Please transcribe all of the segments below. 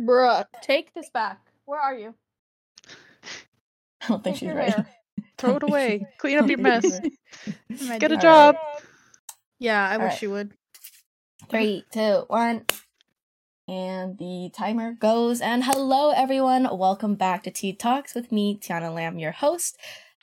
Bruh, take this back. Where are you? I don't think Take she's your ready. hair. Throw it away. Clean up your mess. Get a dear. job. Yeah, I wish Alright. you would. Three, two, one. And the timer goes. And hello, everyone. Welcome back to Tea Talks with me, Tiana Lamb, your host.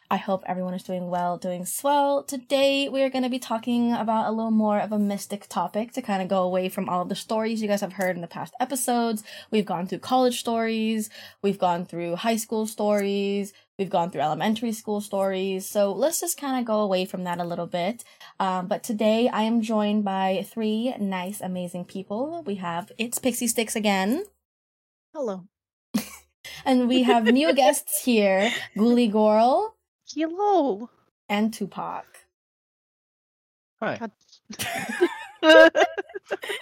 I hope everyone is doing well, doing swell. Today, we are going to be talking about a little more of a mystic topic to kind of go away from all of the stories you guys have heard in the past episodes. We've gone through college stories, we've gone through high school stories, we've gone through elementary school stories. So let's just kind of go away from that a little bit. Um, but today I am joined by three nice, amazing people. We have It's Pixie Sticks again, Hello. and we have new guests here, Ghoulie Gorl Hello. and Twopoch. Hi.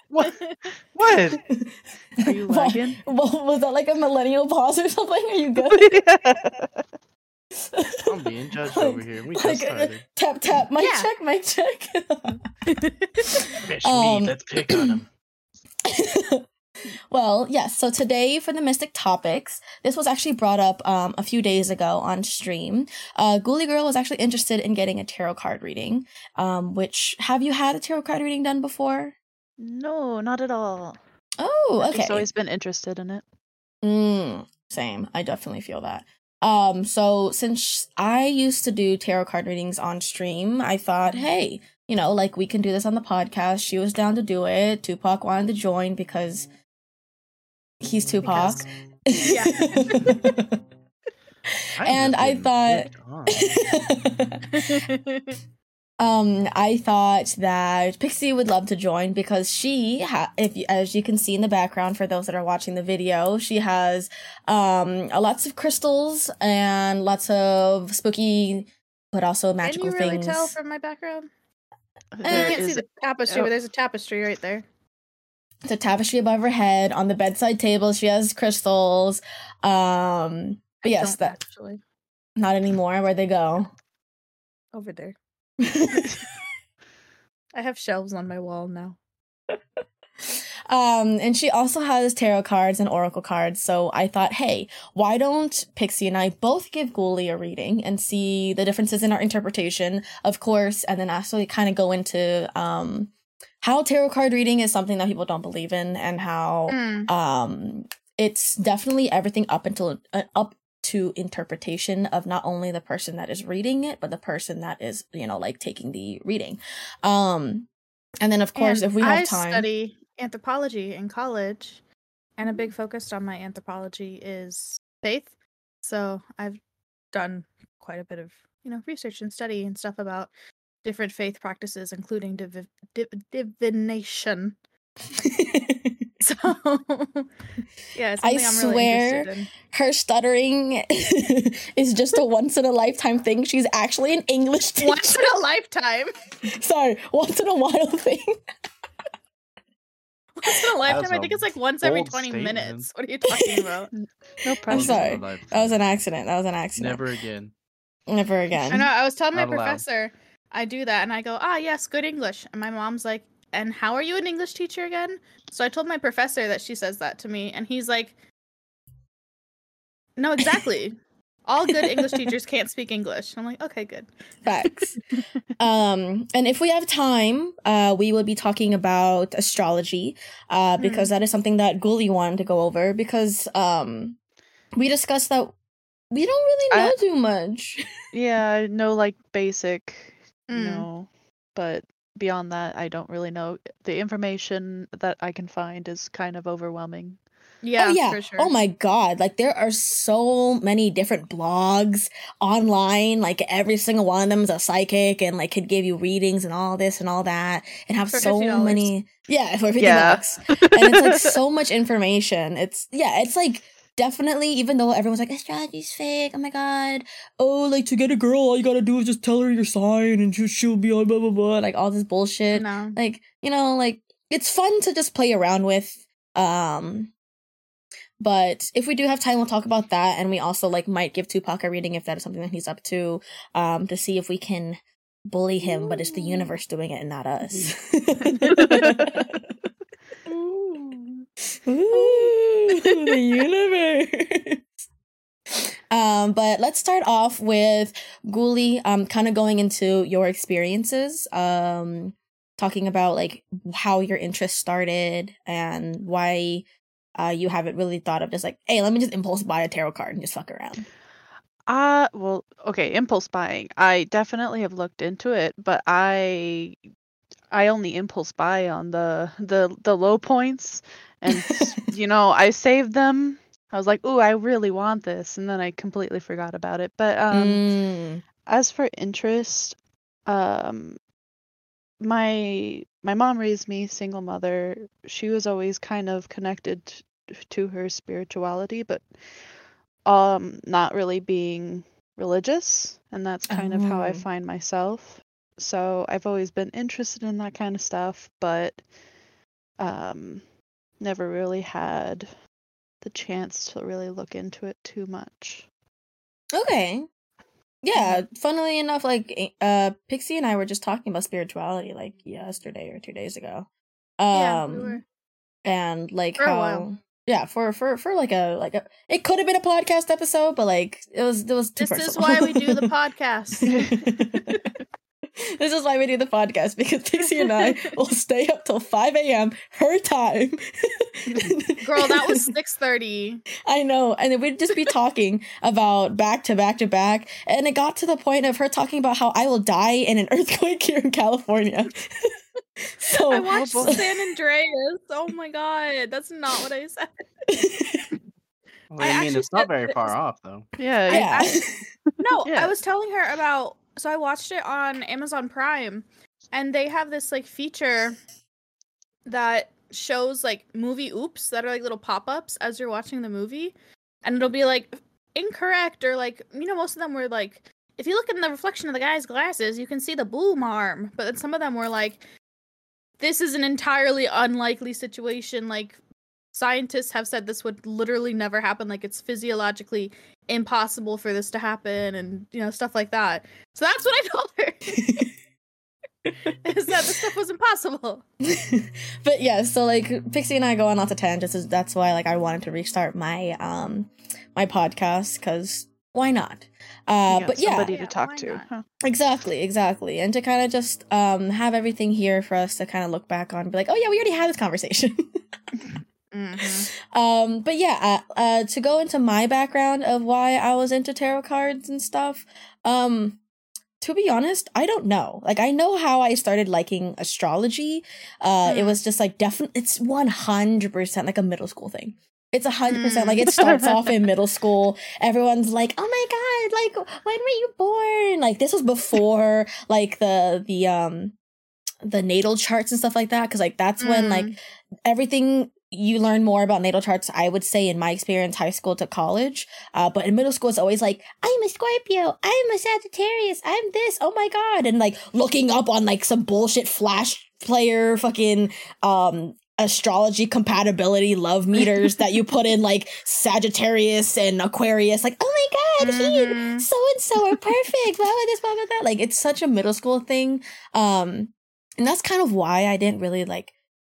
What? What? Are you Well, lagging? well, was that like a millennial pause or something? Are you good? I'm being judged over here. We Like, uh, started. tap tap, mic Yeah. check, mic check. Fish um, me. Let's pick on him. well, yes. So today for the mystic topics, this was actually brought up um, a few days ago on stream. Uh, Ghoulie Girl was actually interested in getting a tarot card reading. Um, which have you had a tarot card reading done before? no, not at all. Oh, I've okay. just always been interested in it. Mm, same. I definitely feel that. Um, so since I used to do tarot card readings on stream, I thought, hey, you know, like we can do this on the podcast. She was down to do it. Twopoch wanted to join because he's Twopoch. Yeah. and I thought- getting picked on. um, I thought that Pixie would love to join because she, ha- if you, as you can see in the background for those that are watching the video, she has um lots of crystals and lots of spooky, but also magical Can magical you really things. tell from my background? There you can't see is the tapestry, oh. but there's a tapestry right there. It's a tapestry above her head. On the bedside table, she has crystals. Um, but I yes, that actually not anymore. Where'd they go? over there. I have shelves on my wall now. Um, and she also has tarot cards and oracle cards. So I thought, hey, why don't Pixie and I both give Ghoulie a reading and see the differences in our interpretation, of course, and then actually kind of go into um how tarot card reading is something that people don't believe in and how Mm. um it's definitely everything up until uh, up to interpretation of not only the person that is reading it but the person that is you know like taking the reading um and then of course And if we have I time study anthropology in college, and a big focus on my anthropology is faith. So I've done quite a bit of you know research and study and stuff about different faith practices, including divi- div- divination. So yeah, I something I'm really swear- interested in. her stuttering is just a once in a lifetime thing she's actually an english teacher Once in a lifetime. sorry once in a while thing Once in a lifetime. I think it's like once every 20 statement. minutes. What are you talking about? no i'm sorry that was an accident that was an accident Never again. never again I know. I was telling my Not allowed. I do that, and I go, "Ah, yes, good English." And my mom's like, "And how are you an English teacher again?" So I told my professor that she says that to me, and he's like, "No, exactly. All good English teachers can't speak English." I'm like, "Okay, good." facts um and if we have time uh we will be talking about astrology uh because that is something that Ghoulie wanted to go over because um we discussed that we don't really know I- too much Yeah, I know like basic, Mm. know, but beyond that, I don't really know. The information that I can find is kind of overwhelming. Yeah, oh yeah for sure. oh my god like there are so many different blogs online like every single one of them is a psychic and like could give you readings and all this and all that and have For so $50. many yeah for 50 Yeah. bucks and it's like so much information it's yeah it's like definitely even though everyone's like astrology's fake oh my god. Oh like to get a girl all you gotta do is just tell her your sign and she'll, she'll be all blah blah blah like all this bullshit. No. like you know like it's fun to just play around with um but if we do have time we'll talk about that and we also like might give Twopoch a reading if that is something that he's up to um to see if we can bully him but it's the universe doing it and not us Ooh. the universe. Um, but let's start off with Ghoulie, um, kind of going into your experiences, um, talking about like how your interest started and why uh you haven't really thought of just like, hey, let me just impulse buy a tarot card and just fuck around. Uh, well, okay, impulse buying. I definitely have looked into it, but I I only impulse buy on the the the low points and you know, I saved them. I was like, "Ooh, I really want this." And then I completely forgot about it. But um Mm. as for interest, um my my mom raised me single mother. She was always kind of connected to her spirituality, but um not really being religious, and that's kind of how I Oh. find myself. So I've always been interested in that kind of stuff, but um never really had the chance to really look into it too much. Okay. Yeah, funnily enough, like eh, uh Pixie and I were just talking about spirituality like yesterday or two days ago. Um Yeah, we were. and like For how yeah, for for for like a like a it could have been a podcast episode, but like it was it was too This is why we do the podcast. this is why we do the podcast because Pixie and I will stay up till 5 a.m. her time. Girl, that was six thirty. I know. And then we'd just be talking about back to back to back. And it got to the point of her talking about how I will die in an earthquake here in California. so I watched boy. San Andreas. Oh my god, that's not what I said. Well, I I, mean, it's not said very it far was- off, though. Yeah, yeah. No, Yeah. I was telling her about. So I watched it on Amazon Prime, and they have this like feature that shows like movie oops that are like little pop ups as you're watching the movie, and it'll be like incorrect or like you know most of them were like if you look in the reflection of the guy's glasses you can see the boom arm, but then some of them were like this is an entirely unlikely situation like scientists have said this would literally never happen like it's physiologically impossible for this to happen and you know stuff like that so that's what i told her is that this stuff was impossible but yeah, so like Pixie and I go on lots of tangents. is- That's why like I wanted to restart my um my podcast because why not? Uh, You got but yeah, somebody to talk why to. huh? Exactly, exactly. And to kind of just um have everything here for us to kind of look back on and be like, oh yeah, we already had this conversation. mm-hmm. um but yeah, uh, uh to go into my background of why I was into tarot cards and stuff. Um to be honest, I don't know. Like I know how I started liking astrology. Uh it Mm. was just like definitely it's 100% like a middle school thing. It's a hundred percent Mm. like it starts off in middle school. Everyone's like, "Oh my god! Like, when were you born?" Like this was before like the the um the natal charts and stuff like that. Because like that's when like Mm. everything you learn more about natal charts. I would say in my experience, high school to college. Uh, but in middle school, it's always like, "I'm a Scorpio. I'm a Sagittarius. I'm this. Oh my god!" And like looking up on like some bullshit flash player fucking um astrology compatibility love meters that you put in like Sagittarius and Aquarius. Like, oh my god, he Mhm. so and so are perfect. Blah blah this, blah blah that. Like, it's such a middle school thing. Um, and that's kind of why I didn't really like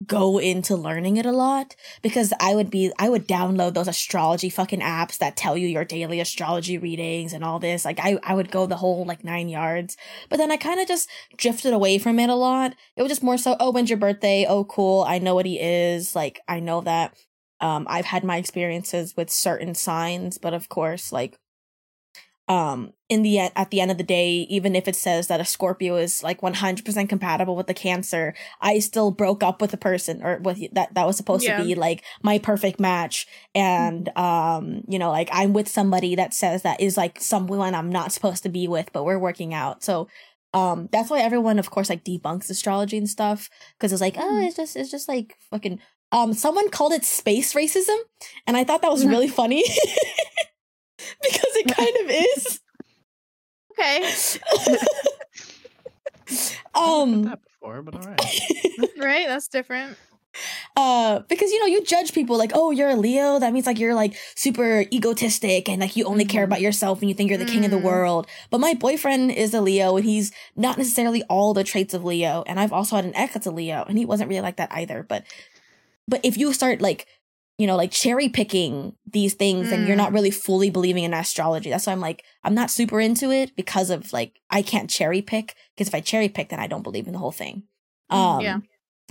go into learning it a lot because I would be I would download those astrology fucking apps that tell you your daily astrology readings and all this. Like I I would go the whole like 9 yards. But then I kind of just drifted away from it a lot. It was just more so, oh, when's your birthday? Oh, cool. I know what he is. Like I know that um I've had my experiences with certain signs, but of course like um in the end at the end of the day even if it says that a scorpio is like 100% compatible with the cancer i still broke up with a person or with that that was supposed Yeah. to be like my perfect match. And um you know like i'm with somebody that says that is like someone i'm not supposed to be with but we're working out. So um that's why everyone of course like debunks astrology and stuff because it's like oh Mhm. it's just it's just like fucking um someone called it space racism and i thought that was really funny. Because it kind of is okay um that before, but all right. right that's different uh because you know you judge people like oh you're a leo that means like you're like super egotistic and like you only care Mhm. about yourself and you think you're the king of the Mm. world but my boyfriend is a leo and he's not necessarily all the traits of leo and i've also had an ex that's a leo and he wasn't really like that either but but if you start like you know, like cherry picking these things and you're not really fully believing in astrology. That's why I'm like, I'm not super into it because of like, I can't cherry pick. Because if I cherry pick, then I don't believe in the whole thing. Um, yeah.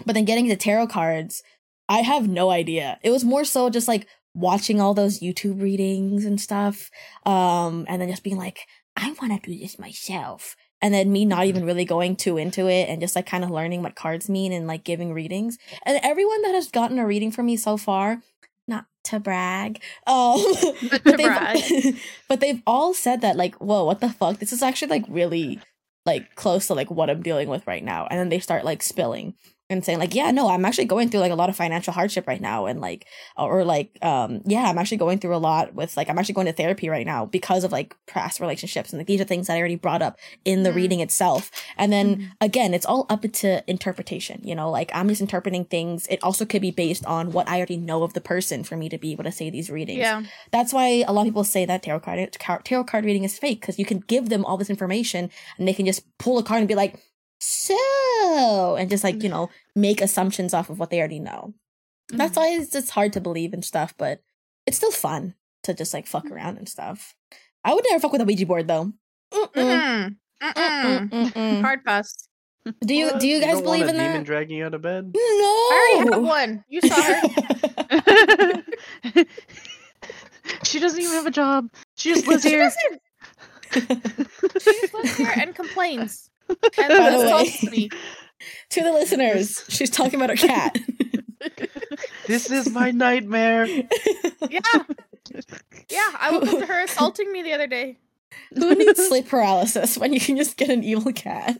But then getting into tarot cards, I have no idea. It was more so just like watching all those YouTube readings and stuff. Um, and then just being like, I want to do this myself. And then me not even really going too into it and just like kind of learning what cards mean and like giving readings. And everyone that has gotten a reading from me so far, not to brag, um, But to they've, but they've all said that like, whoa, what the fuck? This is actually like really like close to like what I'm dealing with right now. And then they start like spilling and saying like, yeah, no, I'm actually going through like a lot of financial hardship right now. And like, or like, um, yeah, I'm actually going through a lot with like, I'm actually going to therapy right now because of like past relationships. And like, these are things that I already brought up in the Mm. reading itself. And then Mhm. again, it's all up to interpretation, you know, like I'm just interpreting things. It also could be based on what I already know of the person for me to be able to say these readings Yeah. that's why a lot of people say that tarot card tarot card reading is fake because you can give them all this information and they can just pull a card and be like so and just like you know make assumptions off of what they already know that's mm-hmm. why it's just hard to believe and stuff but it's still fun to just like fuck mm-hmm. around and stuff i would never fuck with a ouija board though Mm-mm. Mm-mm. Mm-mm. Hard pass. do you What? do you guys don't believe want in a demon that dragging you out of bed? no I already have one. You saw her. she doesn't even have a job. She just lives here. doesn't. She just lives here and complains. And By the way. to the listeners she's talking about her cat This is my nightmare. Yeah. Yeah. I woke up to her assaulting me the other day. who needs sleep paralysis when you can just get an evil cat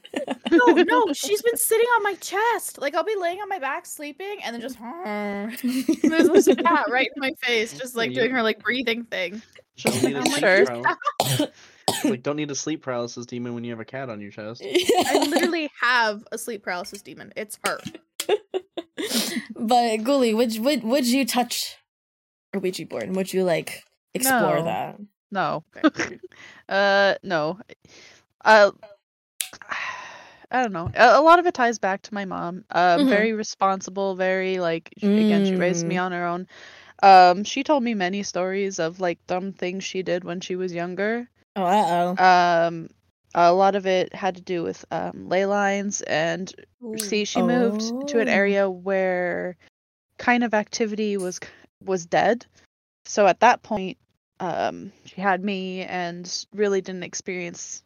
No, no, she's been sitting on my chest. Like I'll be laying on my back sleeping and then just there's this cat right in my face, just like doing her like breathing thing. Don't need a I'm sleep sure. Paral- like don't need a sleep paralysis demon when you have a cat on your chest. I literally have a sleep paralysis demon. It's her. but Ghoulie, would would would you touch a Ouija board? Would you like explore No. that? No. uh, no. Uh, I don't know. A, a lot of it ties back to my mom. Uh, Mhm. very responsible. Very like sh- again, she raised me Mm. on her own. Um, she told me many stories of like dumb things she did when she was younger. Oh, uh oh. Um, a lot of it had to do with um ley lines and see she moved to an Oh. area where kind of activity was was dead so at that point um she had me and really didn't experience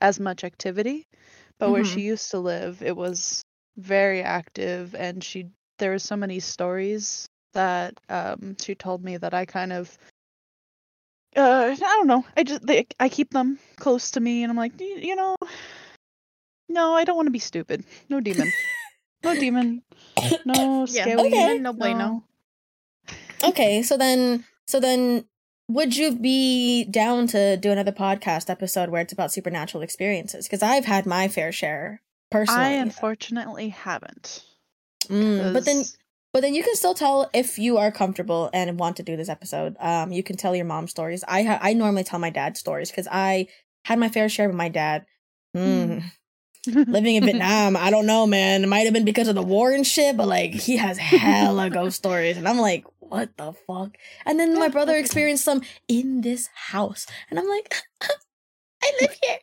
as much activity but where she used to live it was very active and she there were so many stories that um she told me that I kind of uh I don't know I just they, I keep them close to me and I'm like you know no I don't want to be stupid no demon no demon no Yeah, scary Okay. demon, no bueno. Okay, so then so then would you be down to do another podcast episode where it's about supernatural experiences? Because I've had my fair share personally. I unfortunately haven't. Mm, but then 'cause- But then you can still tell if you are comfortable and want to do this episode. Um, you can tell your mom stories. I ha- I normally tell my dad stories because I had my fair share with my dad. Hmm. Living in Vietnam, I don't know, man. It might have been because of the war and shit, but like he has hella ghost stories, and I'm like, what the fuck? And then my brother experienced some in this house, and I'm like, I live here.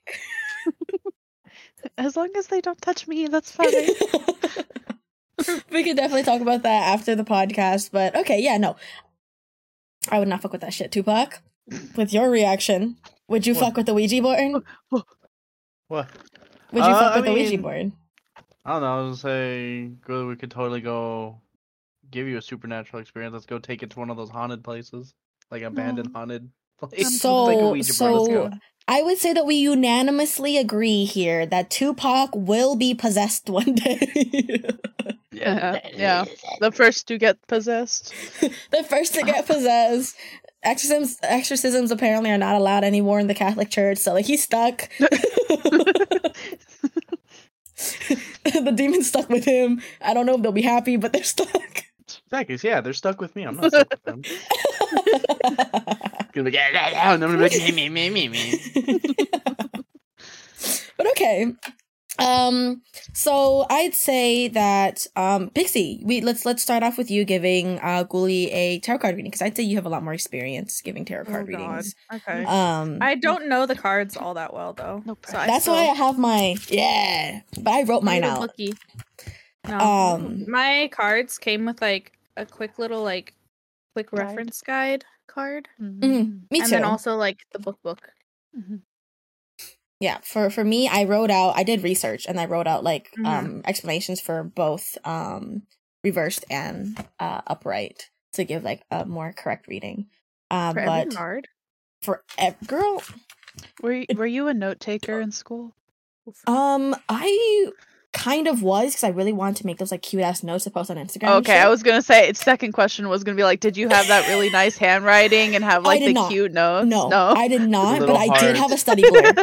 as long as they don't touch me, that's fine. we could definitely talk about that after the podcast. But okay, yeah, no. I would not fuck with that shit, Twopoch. With your reaction, would you What? fuck with the Ouija board? What? Would you Uh, fuck I with the Ouija board? I don't know. I was gonna say, good. We could totally go give you a supernatural experience. Let's go take it to one of those haunted places, like abandoned haunted. Place. So- like a Ouija board. Let's so- go. I would say that we unanimously agree here that Twopoch will be possessed one day. yeah, yeah. The first to get possessed. the first to get possessed. Exorcisms, exorcisms apparently are not allowed anymore in the Catholic Church, so like he's stuck. the demon's stuck with him. I don't know if they'll be happy, but they're stuck. Exactly. Yeah, they're stuck with me. I'm not stuck with them. Gonna be, yeah, yeah, yeah, and I'm gonna be like, me, me, me, me, me. but okay. Um So I'd say that um Pixie, we let's let's start off with you giving uh Ghoulie a tarot card reading because I'd say you have a lot more experience giving tarot card Oh, God. readings. Okay. Um I don't know the cards all that well though. No so I that's why I have my yeah, but I wrote mine out. bookie. No. Um, my cards came with like a quick little like quick Guide. reference guide card. Mhm, Me and too. then also like the book book. Mhm. Yeah, for for me, I wrote out. I did research and I wrote out like Mhm. um explanations for both um reversed and uh upright to give like a more correct reading. Uh, For but card. for ev- girl, Were you, were you a note taker in school? Um, I kind of was because I really wanted to make those like cute ass notes to post on Instagram. Okay, I was gonna say its second question was gonna be like, did you have that really nice handwriting and have like the not. cute notes? no, no. I did not, but little I did have a study board.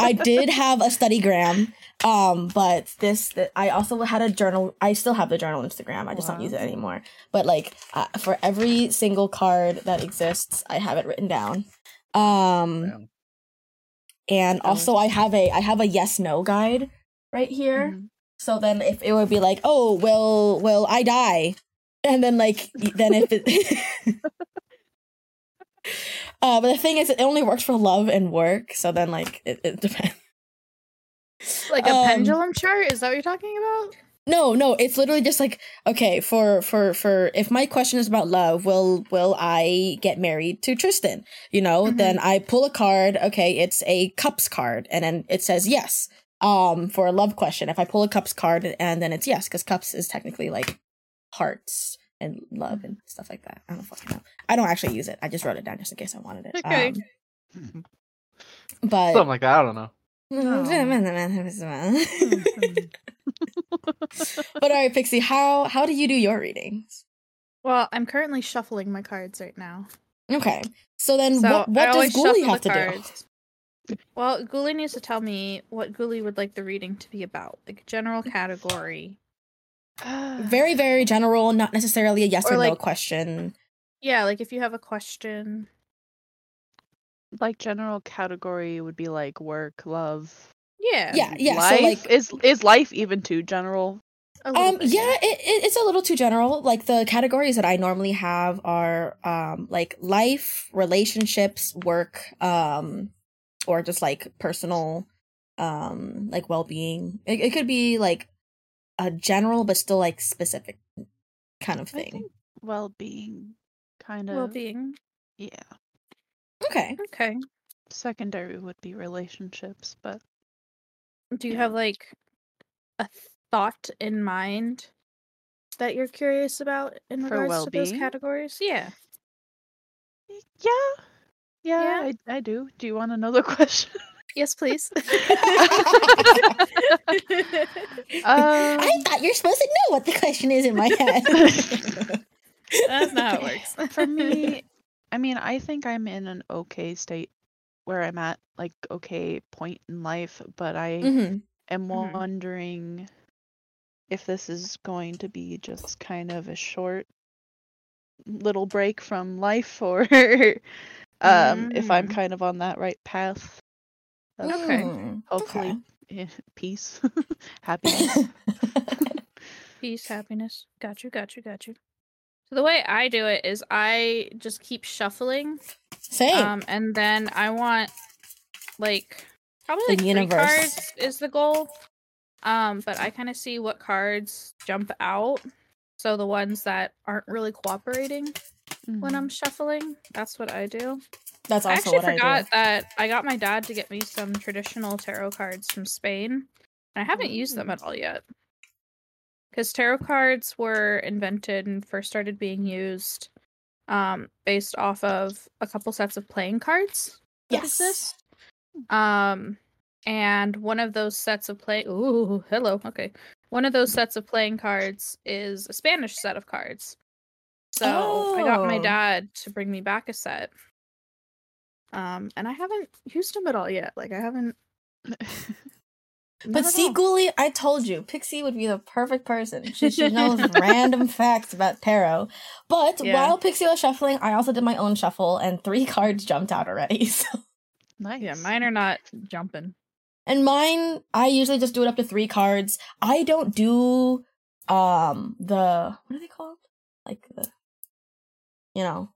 I did have a study gram. Um, but this, th- I also had a journal. I still have the journal Instagram. I just don't use it anymore. But like uh, for every single card that exists, I have it written down. Um, Damn. and also I have a I have a yes no guide right here. Mhm. So then if it would be like, oh, will will I die? And then like then if it Uh but the thing is it only works for love and work, so then like it, it depends. Like a Um, pendulum chart? Is that what you're talking about? No, no, it's literally just like okay, for for for if my question is about love, will will I get married to Tristan? You know, Mhm. then I pull a card, okay, it's a cups card and then it says yes. Um for a love question, if I pull a cups card and then it's yes cuz cups is technically like hearts and love and stuff like that. I don't fucking know. I don't actually use it. I just wrote it down just in case I wanted it. Okay. Um, but Something like that. I don't know. but all right, Pixie, how how do you do your readings? Well, I'm currently shuffling my cards right now. Okay. So then So what, what does always Ghoulie have to cards. Well, Ghoulie needs to tell me what Ghoulie would like the reading to be about, like general category. Very, very general, not necessarily a yes Or or, no question. Yeah, like if you have a question. like general category would be like work, love. Yeah. Yeah, yeah. life So like is is life even too general? um bit, yeah, it, it, it's a little too general. Like the categories that I normally have are um like life, relationships, work, um or just like personal um like well-being. It, it could be like a general but still like specific kind of I thing. think well-being kind of. Well-being. Yeah. Okay. Okay. Secondary would be relationships, but Do you Yeah. have like a thought in mind that you're curious about in For regards to those categories? Yeah. yeah. Yeah, Yeah? I, I do. Do you want another question? Yes, please. I Um, thought you're supposed to know what the question is in my head. That's not how it works. For me, I mean, I think I'm in an okay state where I'm at, like, okay point in life, but I Mhm. am Mhm. wondering if this is going to be just kind of a short little break from life or um if I'm Mm. kind of on that right path. Okay. Mm, Hopefully eh, peace, happiness. Peace, happiness. Got you, got you, got you. So the way I do it is I just keep shuffling, Same. um, and then I want like probably The like three universe. cards is the goal. Um, but I kind of see what cards jump out. So the ones that aren't really cooperating when I'm shuffling, that's what I do. That's I actually what I forgot do. that I got my dad to get me some traditional tarot cards from Spain. And I haven't used them at all yet. Because tarot cards were invented and first started being used um, based off of a couple sets of playing cards. Yes. exist. Um, and one of those sets of play. Ooh, hello. Okay. One of those sets of playing cards is a Spanish set of cards. So I got my Oh. dad to bring me back a set. Um, and I haven't used them at all yet. Like I haven't. But not see, all. Ghoulie, I told you, Pixie would be the perfect person. She, she knows random facts about tarot. But Yeah. while Pixie was shuffling, I also did my own shuffle, and three cards jumped out already. So nice. Yeah, mine are not jumping. And mine, I usually just do it up to three cards. I don't do um the what are they called? Like the you know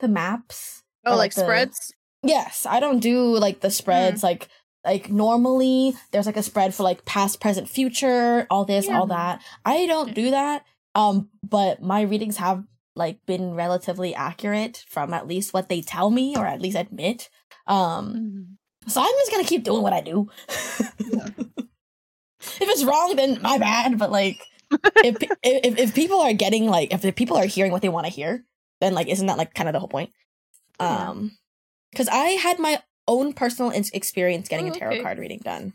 the maps. Oh, Or like the- spreads? Yes, I don't do like the spreads like like normally there's like a spread for like past, present, future, all this, all that. I don't do that. Um but my readings have like been relatively accurate from at least what they tell me or at least admit. Um Mhm. so I'm just to keep doing what I do. if it's wrong then my bad, but like if, if if people are getting like if the people are hearing what they want to hear, then like isn't that like kind of the whole point? Yeah. Um cuz I had my own personal in- experience getting Oh, a tarot okay. card reading done.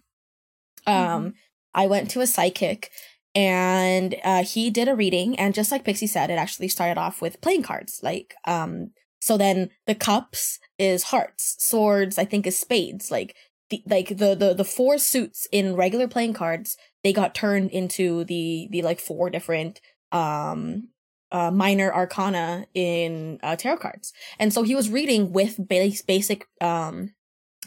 Um I went to a psychic and uh he did a reading and just like Pixie said it actually started off with playing cards like um so then the cups is hearts, swords I think is spades like the like the the the four suits in regular playing cards they got turned into the the like four different um uh minor arcana in uh, tarot cards. And so he was reading with base, basic um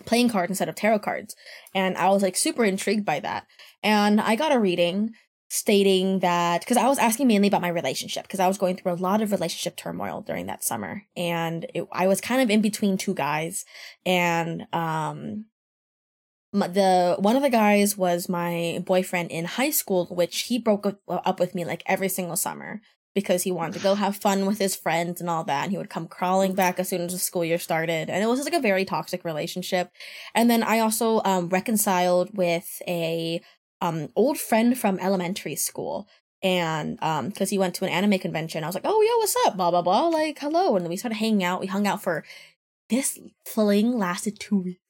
playing cards instead of tarot cards. And i was like super intrigued by that. And i got a reading stating that because i was asking mainly about my relationship because i was going through a lot of relationship turmoil during that summer. And it, i was kind of in between two guys. And um the one of the guys was my boyfriend in high school which he broke up, up with me like every single summer because he wanted to go have fun with his friends and all that and he would come crawling back as soon as the school year started and it was just like a very toxic relationship. And then i also um reconciled with a um old friend from elementary school and um because he went to an anime convention. I was like oh yeah what's up? Blah blah blah like hello. And then we started hanging out. We hung out for this fling lasted two weeks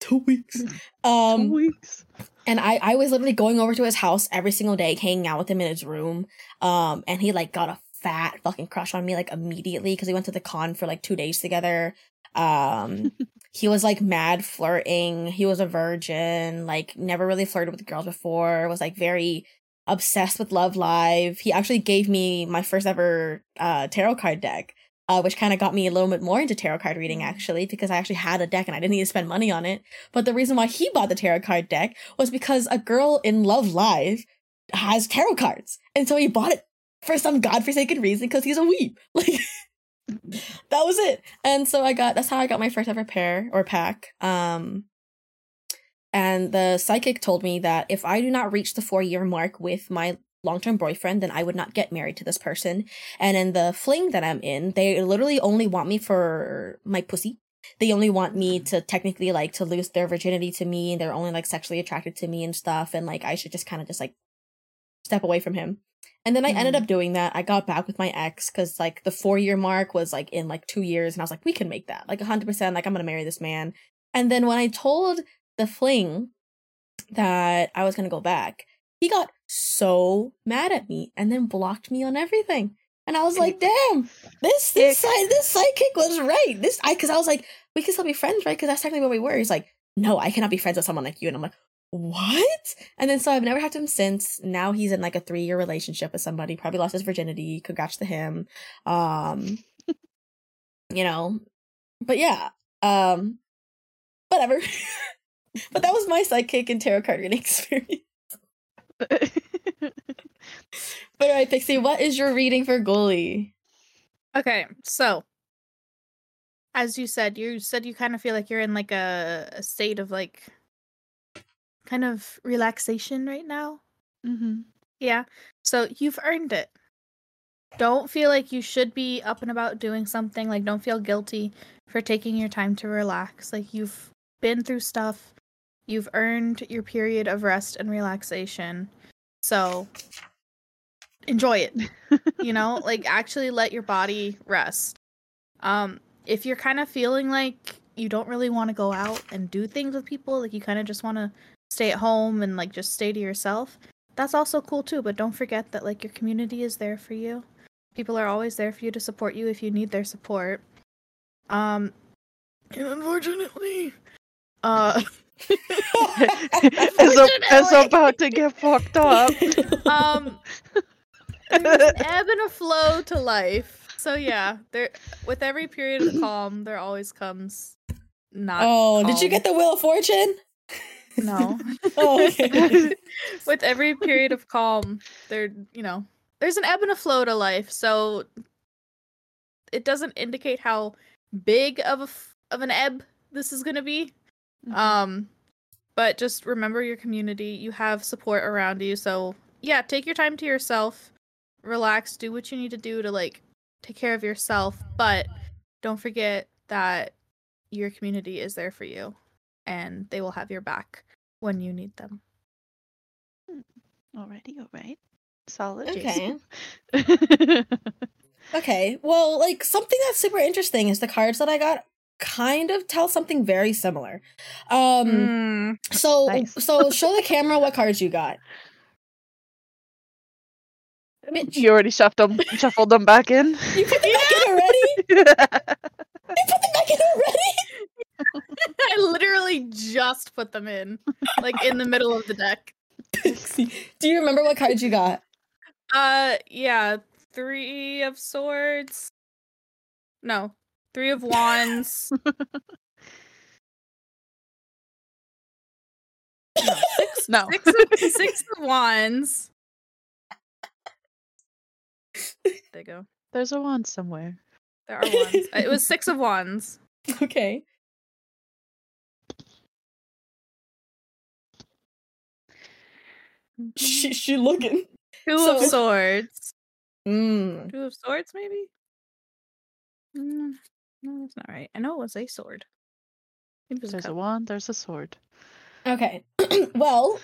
two weeks um Two weeks. and I, I was literally going over to his house every single day, hanging out with him in his room. Um, and he like got a fat fucking crush on me like immediately because we went to the con for like two days together. Um, he was like mad flirting. He was a virgin, like never really flirted with girls before. Was like very obsessed with Love Live. He actually gave me my first ever uh tarot card deck. Uh, which kind of got me a little bit more into tarot card reading actually because I actually had a deck and I didn't need to spend money on it. But the reason why he bought the tarot card deck was because a girl in Love Live has tarot cards. And so he bought it for some godforsaken reason because he's a weeb. Like that was it. And so I got that's how I got my first ever pair or pack. Um and the psychic told me that if I do not reach the 4 year mark with my long-term boyfriend then I would not get married to this person. And in the fling that I'm in, they literally only want me for my pussy. They only want me mm-hmm. to technically like to lose their virginity to me and they're only like sexually attracted to me and stuff and like i should just kind of just like step away from him. And then i ended mm-hmm. up doing that. I got back with my ex because like the four year mark was like in like two years and i was like we can make that. Like 100% like i'm gonna marry this man. And then when i told the fling that i was gonna go back he got so mad at me and then blocked me on everything and I was like, "Damn, this this side this sidekick was right. This I because I was like, we can still be friends, right? Because that's technically what we were." He's like, "No, I cannot be friends with someone like you." And I'm like, "What?" And then so I've never had him since. Now he's in like a three year relationship with somebody. Probably lost his virginity. Congrats to him. Um, you know, but yeah, um, whatever. but that was my sidekick and tarot card reading experience. But all right, Pixie, what is your reading for Ghoulie? Okay, so as you said, you said you kind of feel like you're in like a, a state of like kind of relaxation right now. mm-hmm. Yeah. So you've earned it. Don't feel like you should be up and about doing something. Like, don't feel guilty for taking your time to relax. Like, you've been through stuff. You've earned your period of rest and relaxation. So enjoy it. you know, like actually let your body rest. Um, if you're kind of feeling like you don't really want to go out and do things with people, like you kind of just want to stay at home and like just stay to yourself, that's also cool too. But don't forget that like your community is there for you. People are always there for you to support you if you need their support. Um, and unfortunately, uh, it's, a, it's about to get fucked up. um, there's an ebb and a flow to life. So yeah, there with every period of calm, there always comes not. oh, did you get the Wheel of Fortune? No. Oh, okay. With every period of calm, there, you know, there's an ebb and a flow to life. So it doesn't indicate how big of a f- of an ebb this is going to be. Mhm. Um, but just remember your community. You have support around you. So yeah, take your time to yourself, relax, do what you need to do to like take care of yourself. But don't forget that your community is there for you, and they will have your back when you need them. Alrighty, alright. Solid. Okay. Okay. Well, like something that's super interesting is the cards that I got kind of tell something very similar. Um Mm, so Nice. so show the camera what cards you got. Mitch, you already shuffled them, shuffled them back in. you put them back in already? You put them back in already? I literally just put them in, like in the middle of the deck. Do you remember what cards you got? Uh, yeah, three of swords. No, three of wands. no, six, no. six, of, six of wands. There you go. There's a wand somewhere. There are wands. Uh, It was six of wands. Okay. She she looking. Two So- of swords. Mm. Two of swords, maybe. Mm, no, that's not right. I know it was a sword. It was There's a cup. wand, there's a sword. Okay. well,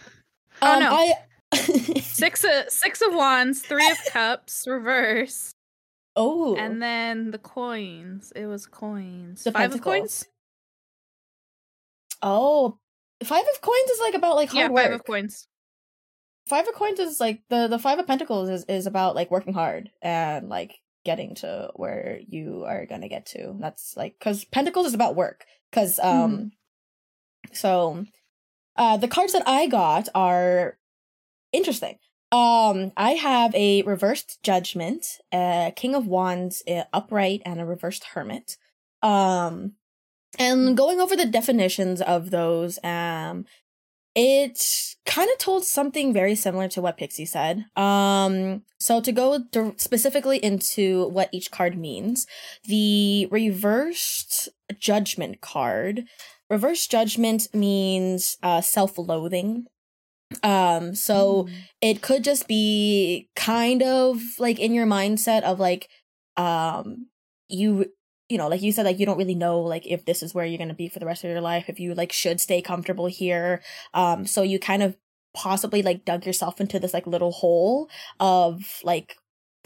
Oh, um, no. I Six of six of wands, three of cups, reverse, Oh. and then the coins. It was coins. The Five of coins. Oh, five of coins is like about like hard Yeah, work. five of coins. Five of coins is like the the five of pentacles is is about like working hard and like getting to where you are gonna get to. That's like because pentacles is about work. Because um, so uh, the cards that I got are interesting. Um, I have a reversed judgment, a king of wands, uh, upright, and a reversed hermit. Um, and going over the definitions of those, um, it kind of told something very similar to what Pixie said. Um, so to go specifically into what each card means, the reversed judgment card, reverse judgment means uh, self-loathing. Um, so it could just be kind of like in your mindset of like um you you know like you said like you don't really know like if this is where you're going to be for the rest of your life if you like should stay comfortable here um so you kind of possibly like dug yourself into this like little hole of like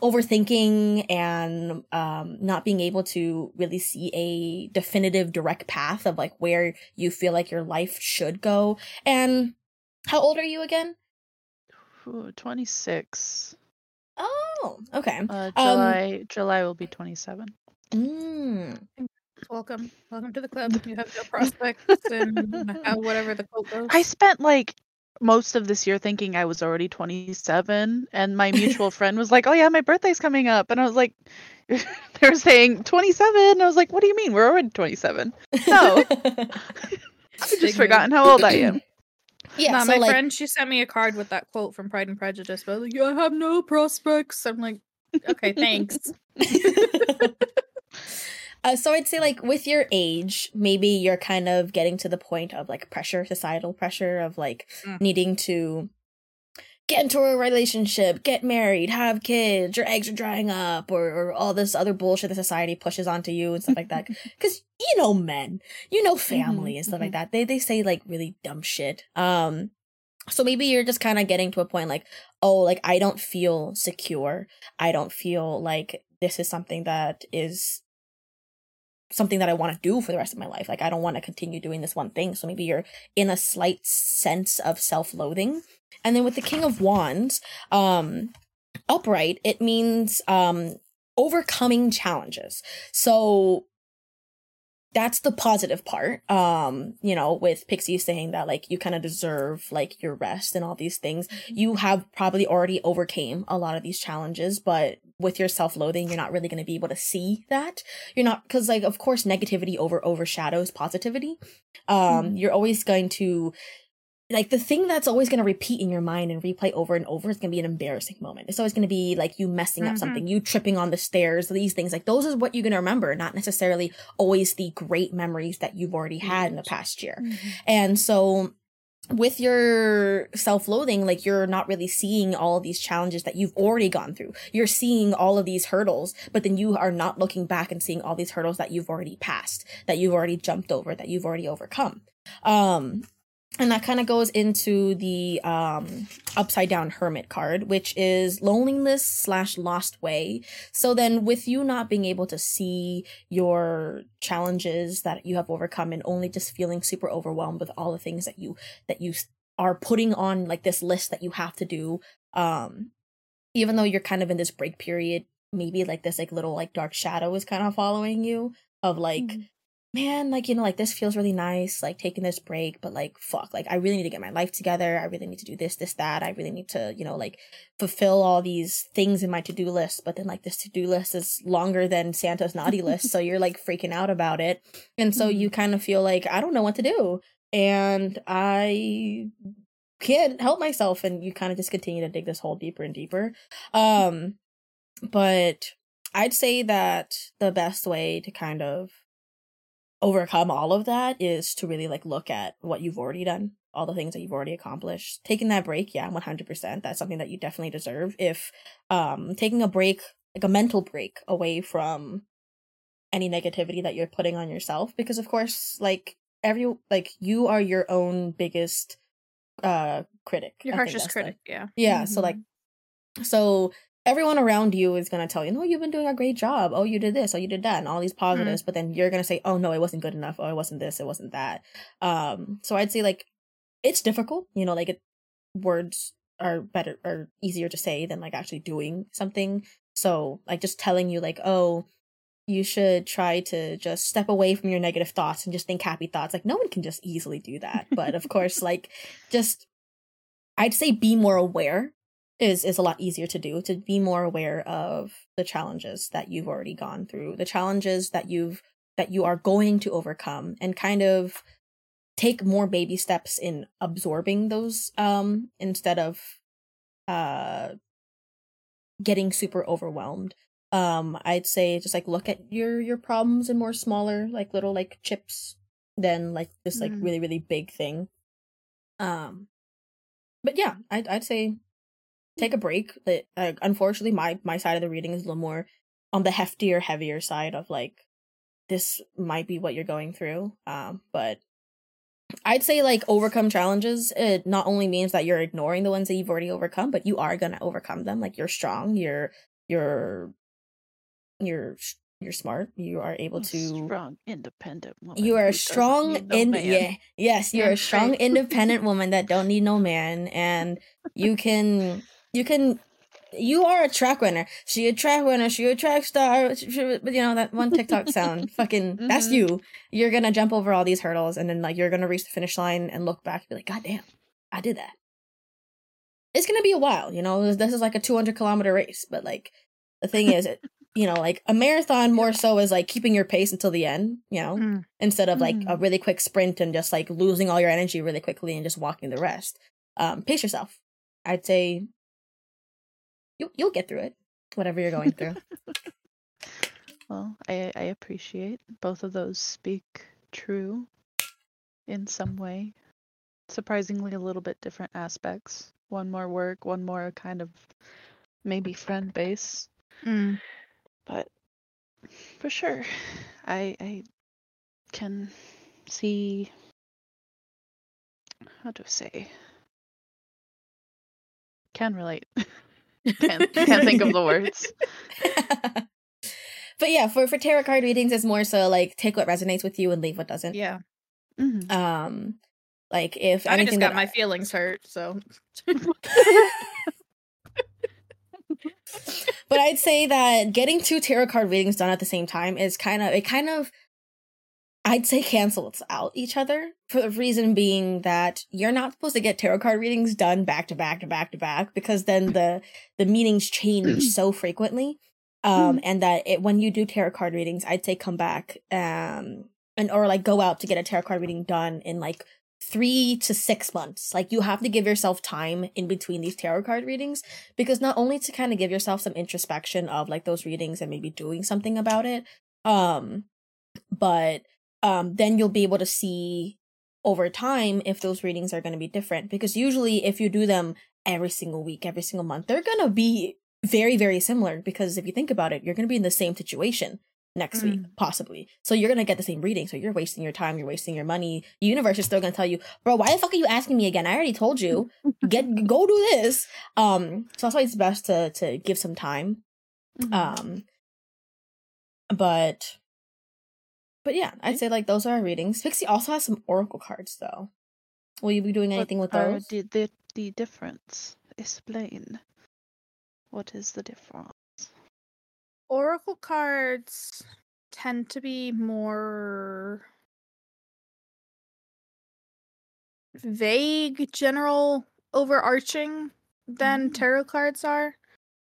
overthinking and um not being able to really see a definitive direct path of like where you feel like your life should go and how old are you again 26. oh okay Uh, Um, July July will be 27. Mm. Welcome, welcome to the club. You have no prospects and uh, whatever the quote goes. I spent like most of this year thinking I was already 27 and my mutual friend was like, "Oh yeah, my birthday's coming up." And I was like they were saying 27. And I was like, "What do you mean? We're already 27." No. I've just mood. forgotten how old I am. yeah Nah, so my like friend, she sent me a card with that quote from Pride and Prejudice, but like, I have no prospects. I'm like, okay, thanks. Uh, so I'd say like with your age, maybe you're kind of getting to the point of like pressure, societal pressure of like Mm. needing to get into a relationship, get married, have kids, your eggs are drying up, or, or all this other bullshit that society pushes onto you and stuff like that. Because you know men, you know family and stuff like that. They they say like really dumb shit. Um, so maybe you're just kind of getting to a point like, oh, like I don't feel secure. I don't feel like this is something that is something that I want to do for the rest of my life. Like I don't want to continue doing this one thing. So maybe you're in a slight sense of self-loathing. And then with the King of Wands, um upright, it means um overcoming challenges. So that's the positive part. Um, you know, with Pixie saying that like you kind of deserve like your rest and all these things. You have probably already overcame a lot of these challenges, but with your self-loathing, you're not really going to be able to see that. You're not cuz like of course negativity over overshadows positivity. Um, Mhm. you're always going to like the thing that's always going to repeat in your mind and replay over and over is going to be an embarrassing moment. It's always going to be like you messing up Mhm. something, you tripping on the stairs, these things. Like those is what you're going to remember, not necessarily always the great memories that you've already had in the past year. And so with your self-loathing, like you're not really seeing all of these challenges that you've already gone through. You're seeing all of these hurdles, but then you are not looking back and seeing all these hurdles that you've already passed, that you've already jumped over, that you've already overcome. Um, and that kind of goes into the um upside down hermit card which is loneliness slash lost way. So then with you not being able to see your challenges that you have overcome and only just feeling super overwhelmed with all the things that you that you are putting on like this list that you have to do um even though you're kind of in this break period maybe like this like little like dark shadow is kind of following you of like man, like, you know, like this feels really nice, like taking this break, but like, fuck, like, I really need to get my life together. I really need to do this, this, that. I really need to, you know, like fulfill all these things in my to do list. But then, like, this to do list is longer than Santa's naughty list. So you're like freaking out about it. And so you kind of feel like, I don't know what to do. And I can't help myself. And you kind of just continue to dig this hole deeper and deeper. Um, but I'd say that the best way to kind of overcome all of that is to really like look at what you've already done all the things that you've already accomplished. Taking that break yeah 100% that's something that you definitely deserve. If um taking a break like a mental break away from any negativity that you're putting on yourself because of course like every like you are your own biggest uh critic Your I harshest that's the- critic, yeah. yeah so like so everyone around you is going to tell you no you've been doing a great job. Oh you did this. Oh you did that and all these positives. But then you're going to say oh no it wasn't good enough. Oh it wasn't this. It wasn't that. Um so i'd say like it's difficult you know like it words are better or easier to say than like actually doing something. So like just telling you like oh you should try to just step away from your negative thoughts and just think happy thoughts. Like no one can just easily do that. But of course like just i'd say be more aware is is a lot easier to do to be more aware of the challenges that you've already gone through the challenges that you've that you are going to overcome and kind of take more baby steps in absorbing those um instead of uh getting super overwhelmed um i'd say just like look at your your problems in more smaller like little like chips than like this like Mm. really really big thing um but yeah i'd, I'd say take a break that uh, unfortunately my my side of the reading is a little more on the heftier heavier side of like this might be what you're going through um but i'd say like overcome challenges it not only means that you're ignoring the ones that you've already overcome but you are gonna overcome them like you're strong you're you're you're you're smart you are able to strong, independent woman. you are a strong no in yeah yes you're a strong independent woman that don't need no man and you can you can you are a track winner. she a track winner. she a track star she- she- but you know that one tiktok sound fucking that's Mhm. you you're gonna jump over all these hurdles and then like you're gonna reach the finish line and look back and be like god damn i did that it's gonna be a while you know this is like a 200 kilometer race but like the thing is it you know like a marathon more so is like keeping your pace until the end you know Mm. instead of like a Mm. really quick sprint and just like losing all your energy really quickly and just walking the rest. Um, pace yourself. I'd say you you'll get through it, whatever you're going through. Well, I I appreciate both of those speak true in some way. Surprisingly, a little bit different aspects. One more work, one more kind of maybe friend base, Mm. but for sure, I I can see how to say can relate. can't can't think of the words. but yeah, for for tarot card readings, it's more so like take what resonates with you and leave what doesn't. Yeah. Mhm. Um, like if I just got my feelings hurt, so but I'd say that getting two tarot card readings done at the same time is kind of it kind of I'd say cancels out each other for the reason being that you're not supposed to get tarot card readings done back to back to back to back because then the the meanings change so frequently. Um and that it when you do tarot card readings, I'd say come back um and or like go out to get a tarot card reading done in like three to six months. Like you have to give yourself time in between these tarot card readings because not only to kind of give yourself some introspection of like those readings and maybe doing something about it, um, but um, then you'll be able to see over time if those readings are going to be different because usually if you do them every single week, every single month, they're going to be very, very similar because if you think about it, you're going to be in the same situation next week, possibly. So you're going to get the same reading. So you're wasting your time, you're wasting your money. The universe is still going to tell you, bro, why the fuck are you asking me again? I already told you, get, go do this. Um, so that's why it's best to, to give some time. Mhm. Um, but, but yeah, I'd say like those are our readings. Pixie also has some oracle cards though. Will you be doing anything with What are those? The, the, the difference. Explain. What is the difference? Oracle cards tend to be more vague, general, overarching than Mm. tarot cards are.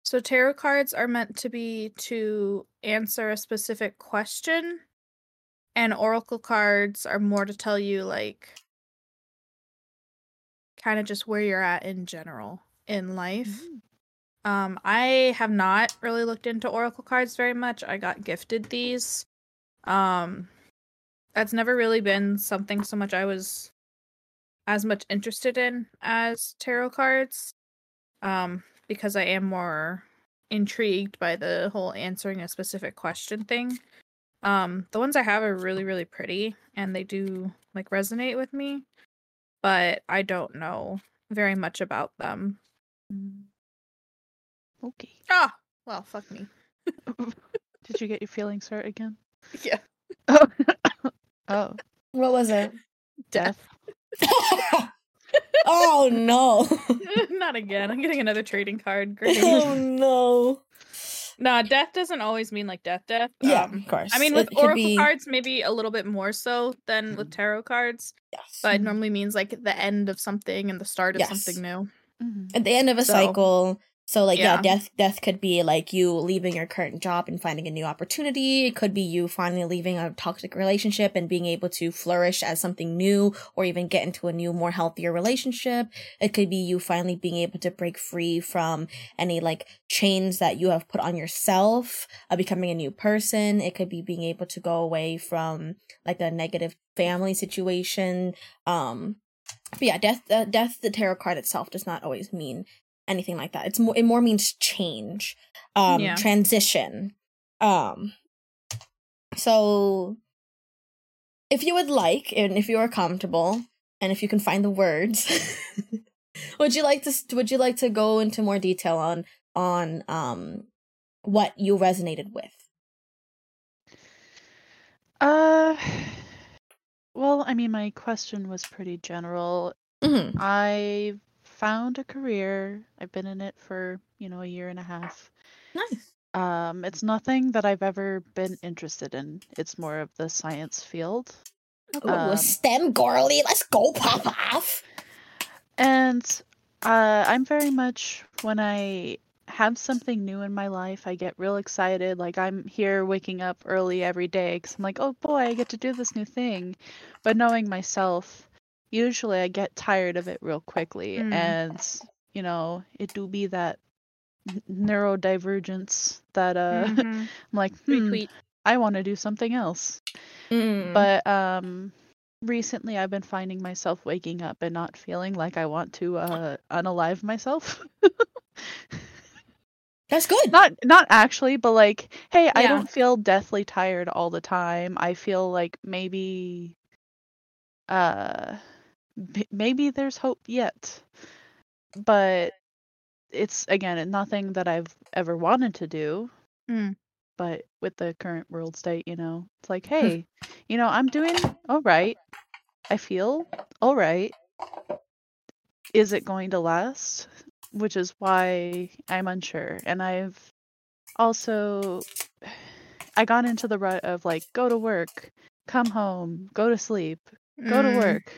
So tarot cards are meant to be to answer a specific question, and oracle cards are more to tell you like kind of just where you're at in general in life. Mm. Um, I have not really looked into oracle cards very much. I got gifted these. Um, that's never really been something so much I was as much interested in as tarot cards. Um, because I am more intrigued by the whole answering a specific question thing. Um, the ones I have are really, really pretty and they do like resonate with me, but I don't know very much about them. Mm. Okay. Ah, well, fuck me. Did you get your feelings hurt again? Yeah. Oh. oh. What was it? Death. oh no. Not again. I'm getting another trading card. Great. oh no. Nah, death doesn't always mean like death, death. Yeah, Um, of course. I mean, with could oracle be- cards, maybe a little bit more so than with tarot cards, Yes. but it Mhm. normally means like the end of something and the start of Yes. something new. Mhm. at the end of a So- cycle so like yeah. Yeah. death death could be like you leaving your current job and finding a new opportunity it could be you finally leaving a toxic relationship and being able to flourish as something new or even get into a new more healthier relationship it could be you finally being able to break free from any like chains that you have put on yourself uh, becoming a new person it could be being able to go away from like a negative family situation um but yeah, death, uh, death, the tarot card itself does not always mean anything like that. It's more, it more means change, um, Yeah. transition. Um, so if you would like, and if you are comfortable, and if you can find the words, would you like to, would you like to go into more detail on, on, um, what you resonated with? Uh, well, I mean, my question was pretty general. Mm-hmm. I found a career. I've been in it for, you know, a year and a half. Nice. Um, it's nothing that I've ever been interested in. It's more of the science field. Ooh, Um, STEM girly. Let's go pop off. And uh, I'm very much when I have something new in my life, I get real excited. Like I'm here waking up early every day because I'm like, oh boy, I get to do this new thing. But knowing myself, usually I get tired of it real quickly, Mm. and you know, it do be that neurodivergence that uh, Mhm. I'm like, hmm, I want to do something else. Mm. But um recently I've been finding myself waking up and not feeling like I want to uh unalive myself. That's good. not not actually, but like, hey, I don't feel deathly tired all the time. I feel like maybe uh maybe there's hope yet. But it's again nothing that I've ever wanted to do. Mm. But with the current world state, you know, it's like, hey, you know, I'm doing all right. I feel all right. Is it going to last? Which is why I'm unsure. And I've also I got into the rut of like go to work, come home, go to sleep, go to Mm. work.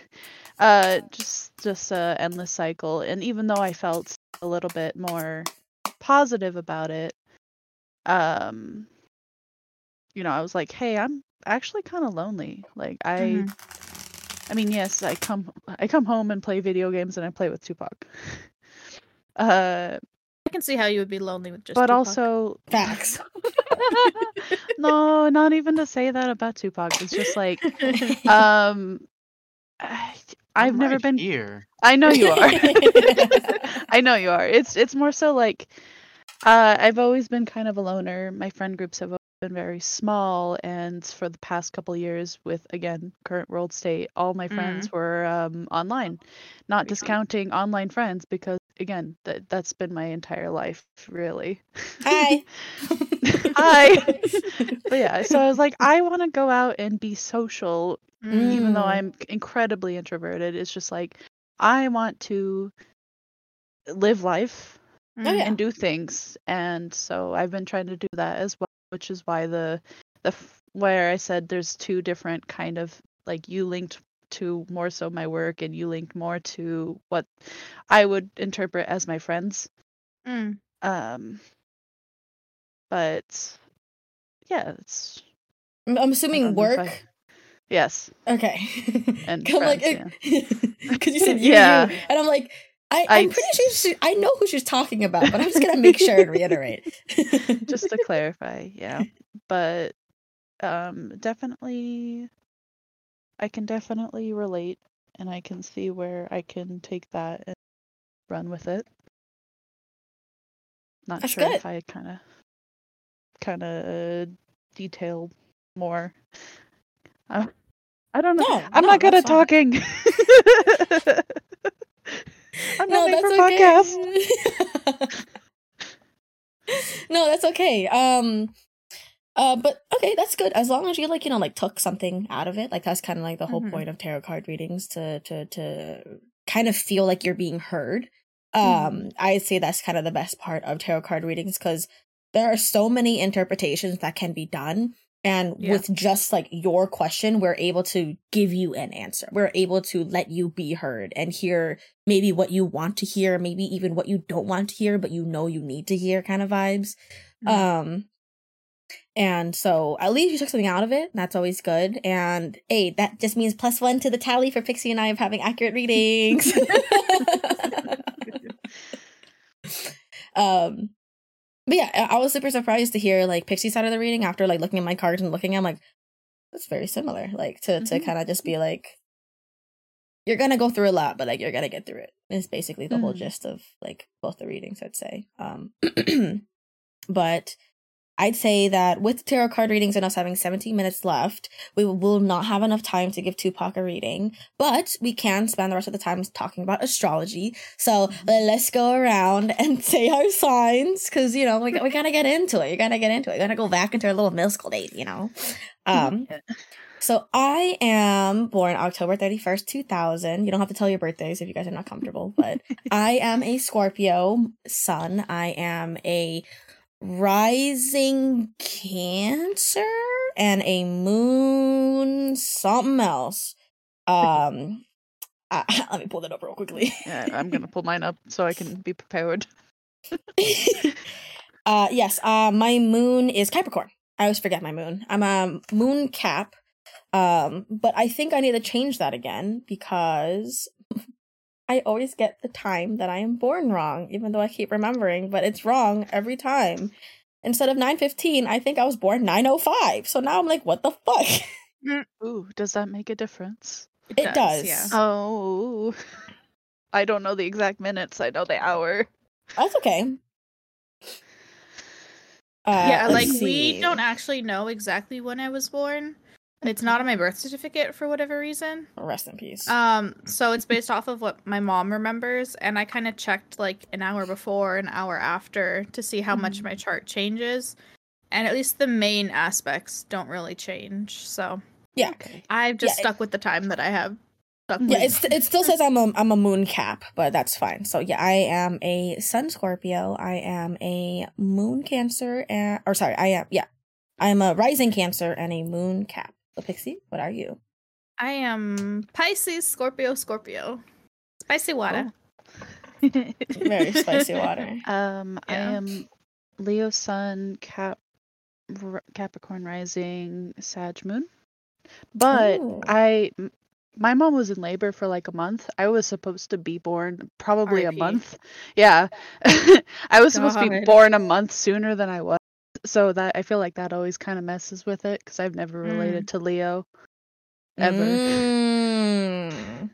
Uh just just a endless cycle. And even though I felt a little bit more positive about it, um you know, I was like, "Hey, I'm actually kind of lonely. Like I Mhm. I mean, yes, I come I come home and play video games and I play with Twopoch. Uh, can see how you would be lonely with just. but Twopoch. also Facts. no, not even to say that about Twopoch. It's just like um I, I've I'm never right been here. I know you are. I know you are. It's it's more so like uh I've always been kind of a loner. My friend groups have been very small and for the past couple years with again current world state all my friends were um online. Not discounting online friends because again that that's been my entire life really. Hi. Hi. but yeah, so I was like I want to go out and be social even though Mm. I'm incredibly introverted, it's just like I want to live life Oh, yeah. and do things, and so I've been trying to do that as well, which is why the the where I said there's two different kind of like you linked to more so my work and you linked more to what I would interpret as my friends. Mm. Um, but yeah, it's I'm assuming if I- work. yes, Okay. And 'Cause I'm like, friends, because you said you, Yeah. you, and I'm like, I, I- I'm pretty sure she, I know who she's talking about, but I'm just gonna make sure and reiterate. just to clarify, yeah. But um definitely I can definitely relate and I can see where I can take that and run with it. Not That's sure good. if I kind of kind of detail more. Uh, I don't know. No, I'm no, not good at fine. talking. I'm not made for okay. no, that's okay. Um, uh, but okay, that's good. As long as you like, you know, like took something out of it, like that's kind of like the whole Mhm. point of tarot card readings to to to kind of feel like you're being heard. Mm-hmm. Um, I'd say that's kind of the best part of tarot card readings because there are so many interpretations that can be done. And Yeah. with just like your question, we're able to give you an answer. We're able to let you be heard and hear maybe what you want to hear, maybe even what you don't want to hear, but you know you need to hear kind of vibes. Mhm. Um, and so at least you took something out of it. That's always good. And hey, that just means plus one to the tally for Pixie and I of having accurate readings. um, but yeah, I was super surprised to hear like Pixie's side of the reading after like looking at my cards and looking. I'm like, that's very similar. Like to to Mhm. kind of just be like, you're gonna go through a lot, but like you're gonna get through it. it. Is basically the whole Mhm. gist of like both the readings. I'd say. Um, but I'd say that with tarot card readings and us having 17 minutes left, we will not have enough time to give Twopoch a reading, but we can spend the rest of the time talking about astrology. So let's go around and say our signs because, you know, we, we gotta get into it. You gotta get into it. You gotta go back into our little middle school days, you know? Um, so I am born October 31st, 2000. You don't have to tell your birthdays if you guys are not comfortable, but I am a Scorpio sun. I am a rising Cancer and a moon something else. Um I, let me pull that up real quickly. Yeah, I'm gonna pull mine up so I can be prepared. uh yes, uh my moon is Capricorn. I always forget my moon. I'm a moon cap. Um but I think I need to change that again because I always get the time that I am born wrong even though I keep remembering, but it's wrong every time. Instead of 9:15, I think I was born 9:05. So now I'm like what the fuck? Ooh, does that make a difference? It does. Yeah. Oh, I don't know the exact minutes. I know the hour. That's okay. Uh, yeah, let's like we don't actually know exactly when I was born. It's not on my birth certificate for whatever reason. rest in peace. Um, so it's based off of what my mom remembers, and I kind of checked like an hour before, an hour after to see how much Mhm. my chart changes, and at least the main aspects don't really change. So Yeah. I've just Yeah, it- stuck with the time that I have Yeah, with. yeah, it's, it still says I'm a I'm a moon cap, but that's fine. So yeah, I am a Sun Scorpio. I am a Moon Cancer, and or sorry, I am yeah, I am a Rising Cancer and a Moon Cap. So Pixie, what are you? I am Pisces, Scorpio, Scorpio. Spicy water. Very spicy water. Um, I am Leo Sun, Cap, R- Capricorn Rising, Sag Moon. But Ooh. I, m- my mom was in labor for like a month. I was supposed to be born probably a month. Yeah. I was supposed to be born a month sooner than I was. So that I feel like that always kind of messes with it because I've never Mm. related to Leo ever. Mm.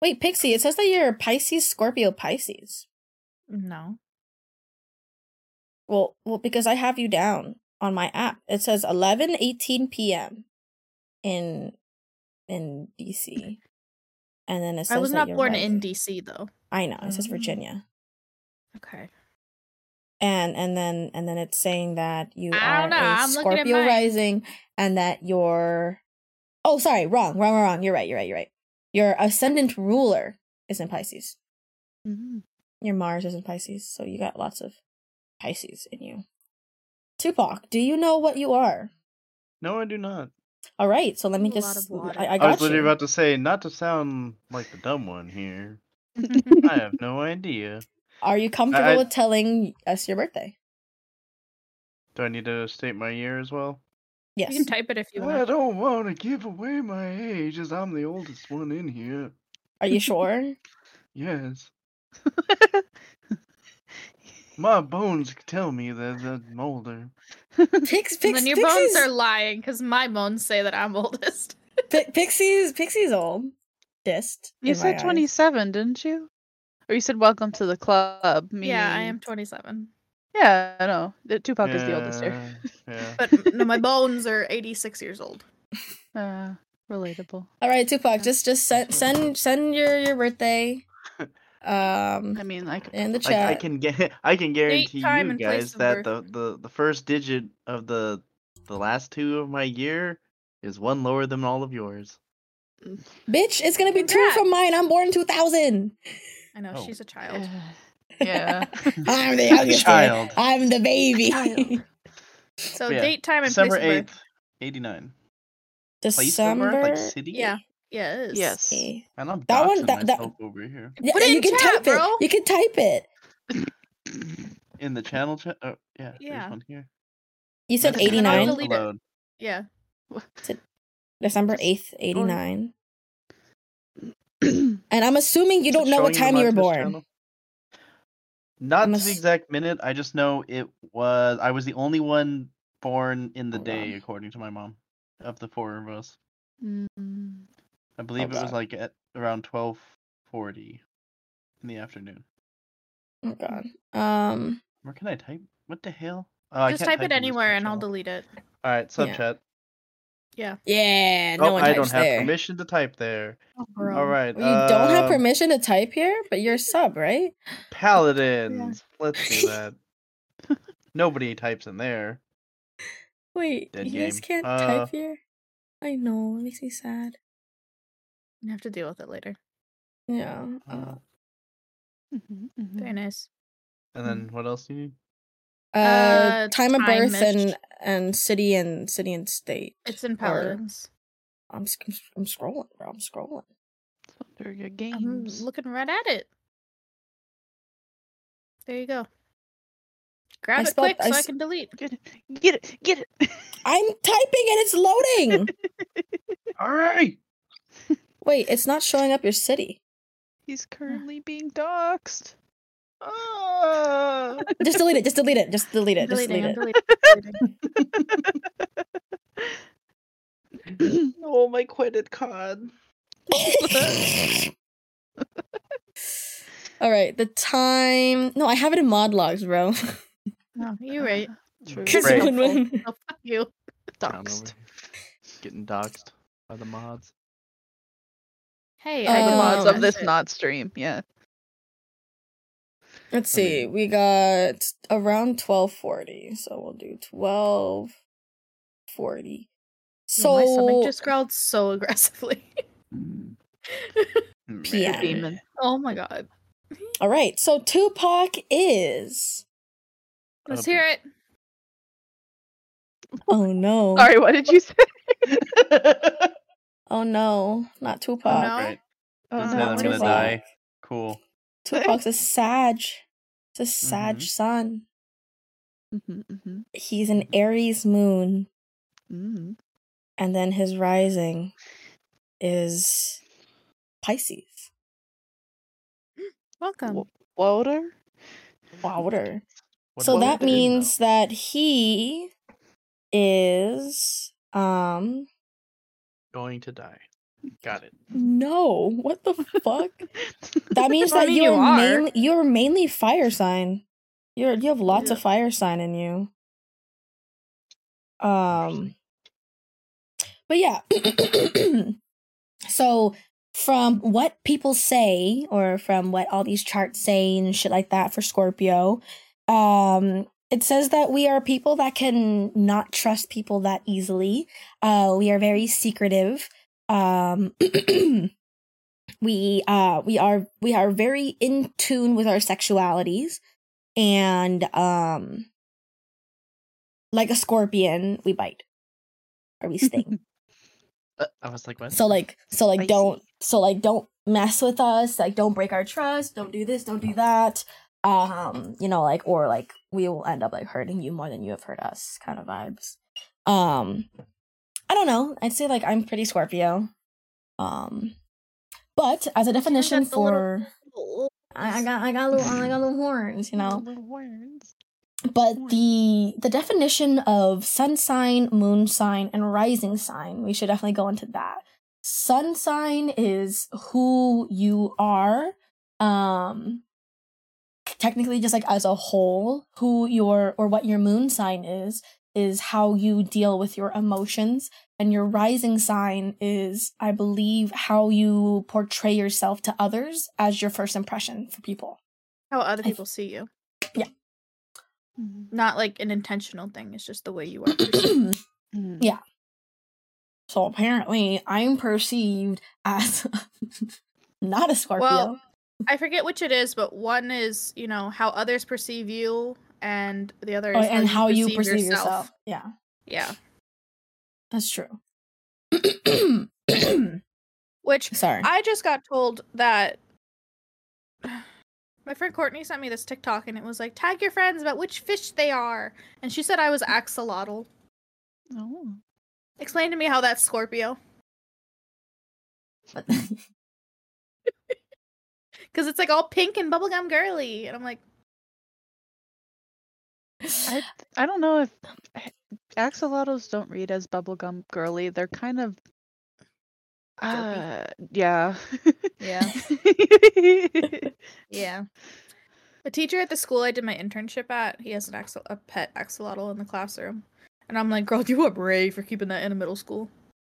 Wait, Pixie, it says that you're Pisces, Scorpio, Pisces. No. Well, well, because I have you down on my app. It says 11, 18 p.m. in in DC. And then it says I was not you're born in. DC though. I know, it says Oh. Virginia. Okay. And and then and then it's saying that you I are don't know, a I'm Scorpio mine. rising and that you're Oh, sorry, wrong, wrong, wrong, wrong. You're right, you're right, you're right. Your ascendant ruler is in Pisces. Mhm. Your Mars is in Pisces, so you got lots of Pisces in you. Twopoch, do you know what you are? No, I do not. All right, so let me just. of. I, I I, got was literally you. about to say, not to sound like the dumb one here. I have no idea. Are you comfortable I- with telling us your birthday? Do I need to state my year as well? Yes. You can type it if you want. I don't want to give away my age as I'm the oldest one in here. Are you sure? Yes. My bones tell me that I'm older. Pix, Pix, And then your Pixies, bones are lying because my bones say that I'm oldest. Pi- Pixies, Pixies old. Dist. You in my said eyes. 27, didn't you? Or you said welcome to the club. Yeah, I am 27. Yeah, I know. The- Twopoch is the oldest here. Yeah, Yeah. But no, my bones are 86 years old. Uh, relatable. All right, Twopoch, just just send send send your your birthday. Um, I mean, like, in the I, chat. I can get I can guarantee time, you guys of that the, the the first digit of the the last two of my year is one lower than all of yours. Bitch, it's gonna be two Congrats. from mine. I'm born 2000. I know, Oh. she's a child. yeah. I'm the youngest. Child. I'm the baby. Child. So Yeah, date, time, and December place of eighth, eighty nine. Place of December. birth, like city. Yeah. Yeah, it is. Yes. eh. And I'm That one- that- that- over here Yeah, Put it you in can chat, type bro. it. You can type it. in the channel chat. Oh yeah, Yeah. there's one here. You said Message And I'll 89. delete it. allowed. Yeah. December 8th, 89. And I'm assuming you Is don't know what time the you were born. channel? Not ass- the exact minute. I just know it was. I was the only one born in the Hold day, on. according to my mom, of the four of us. Mm, I believe Oh, it was God. like at around twelve forty in the afternoon. Oh god. Um Where can I type? What the hell? Oh, I Just can't type it anywhere and I'll delete it. All right, sub Yeah. Chat. Yeah. yeah, no oh, one I don't have there. permission to type there. Oh, bro. All right. Well, you don't have um, permission to type here, but you're sub, right? Paladins. Let's do that. Nobody types in there. Wait, Dead you guys can't Uh, type here? I know, it makes me sad. You have to deal with it later. Yeah. Uh, Uh, mhm, mhm. Very nice. and then what else do you need? Uh, Uh, time of birth time-ish. and and city and city and state. It's in Or- I'm s- I'm scrolling, bro. I'm scrolling. Under your I'm games. looking right at it. There you go. Grab I it spelled- quick I so I s- can delete. Get it. Get it. Get it. I'm typing and it's loading. All right. Wait, it's not showing up your city. He's currently being doxxed. Ah. Just delete it. Just delete it. Just delete it. Just Deleting, delete I'm it. oh, my credit card. All right, the time. No, I have it in mod logs, bro. No, you're right. True. Right. when- when- Oh, fuck you. Down over Doxxed. here. Getting doxxed by the mods. Hey, Uh, the mods of this not stream. Yeah. Let's I see. mean- We got around twelve forty, so we'll do twelve forty. Oh, my stomach just growled so aggressively. PM. Demon. oh my god. all right. So Twopoch is. Let's hear it. Oh no! Sorry, what did you say? Oh no! Not oh, Twopoch. no. Right. Oh, Just no, said I'm gonna die. Cool. Twopoch's a Sag. It's a Sag Mhm. sun. Mhm, mhm, He's an Aries moon, mhm. and then his rising is Pisces. Welcome. W- Water? Water. What so that it mean, means that he is um going to die. Got it. no. What the fuck? That means I that mean, you you're are. mainly you're mainly fire sign. You're you have lots of fire sign in you. Um but yeah. so from what people say or from what all these charts say and shit like that for Scorpio, um it says that we are people that can not trust people that easily. Uh we are very secretive. Um we uh we are we are very in tune with our sexualities and um like a scorpion we bite or we sting Uh, I was like, what? so like so like Spicy. don't so like don't mess with us like don't break our trust don't do this don't do that um you know like or like we will end up like hurting you more than you have hurt us kind of vibes um i don't know i'd say like i'm pretty scorpio um but as a definition got the little- for I, I got I got little I got little horns, you know. Little words. But Horns. the the definition of sun sign, moon sign, and rising sign, we should definitely go into that. Sun sign is who you are, um technically just like as a whole, who your or what your moon sign is, is how you deal with your emotions. And your rising sign is, I believe, how you portray yourself to others as your first impression for people. How other I- people see you. Mhm. Not like an intentional thing. It's just the way you are. perceived. Mhm. Yeah. So apparently, I'm perceived as not a Scorpio. Well, I forget which it is, but one is you know how others perceive you, and the other Oh, is and how you perceive yourself. Yeah, Yeah. that's true. Which Sorry. I just got told that my friend Courtney sent me this TikTok and it was like tag your friends about which fish they are, and she said I was axolotl. Oh. Explain to me how that's Scorpio, because it's like all pink and bubblegum girly, and I'm like, I I don't know if axolotls don't read as bubblegum girly. They're kind of uh yeah. Yeah. yeah. A teacher at the school I did my internship at, he has an axol- a pet axolotl in the classroom, and I'm like, girl, you are brave for keeping that in a middle school.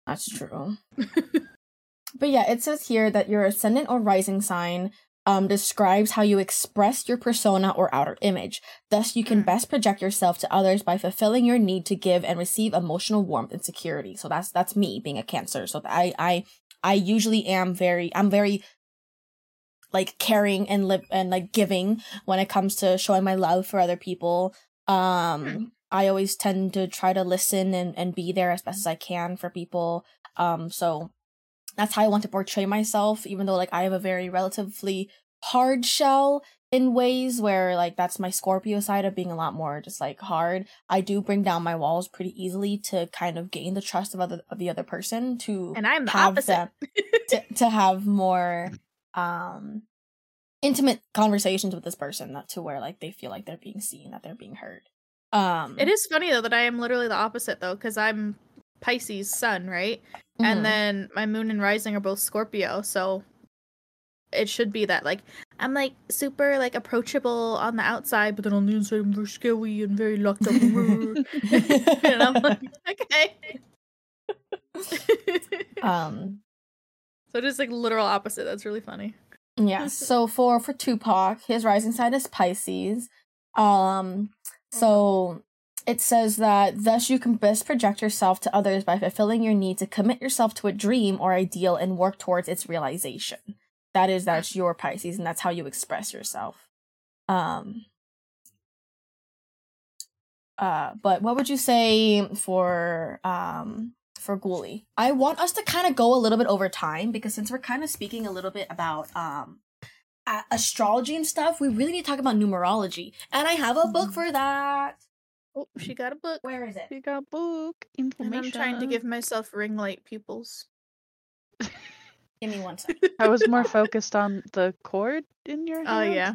That's true. but yeah, it says here that your ascendant or rising sign um, describes how you express your persona or outer image. Thus, you can Mm. best project yourself to others by fulfilling your need to give and receive emotional warmth and security. So that's that's me being a Cancer. So I I I usually am very I'm very like caring and live and like giving when it comes to showing my love for other people. Um I always tend to try to listen and, and be there as best as I can for people. Um so that's how I want to portray myself, even though like I have a very relatively hard shell in ways where like that's my Scorpio side of being a lot more just like hard. I do bring down my walls pretty easily to kind of gain the trust of other of the other person to And I'm the have opposite. them to, to have more um intimate conversations with this person that to where like they feel like they're being seen that they're being heard um It is funny though that I am literally the opposite though, because I'm Pisces sun, right? mhm. And then my moon and rising are both Scorpio, so it should be that like I'm like super like approachable on the outside, but then on the inside I'm very scary and very locked up. and I'm like, okay. um so just like literal opposite. That's really funny. Yeah. So for for Twopoch, his rising sign is Pisces. Um so it says that thus you can best project yourself to others by fulfilling your need to commit yourself to a dream or ideal and work towards its realization. That is that's your Pisces and that's how you express yourself. Um uh but what would you say for um for Ghoulie. I want us to kind of go a little bit over time because since we're kind of speaking a little bit about um astrology and stuff, we really need to talk about numerology. And I have a book for that. Oh, she got a book. Where is it? You got a book And. I'm trying to give myself ring light pupils. Give me one second. I was more focused on the cord in your Oh yeah.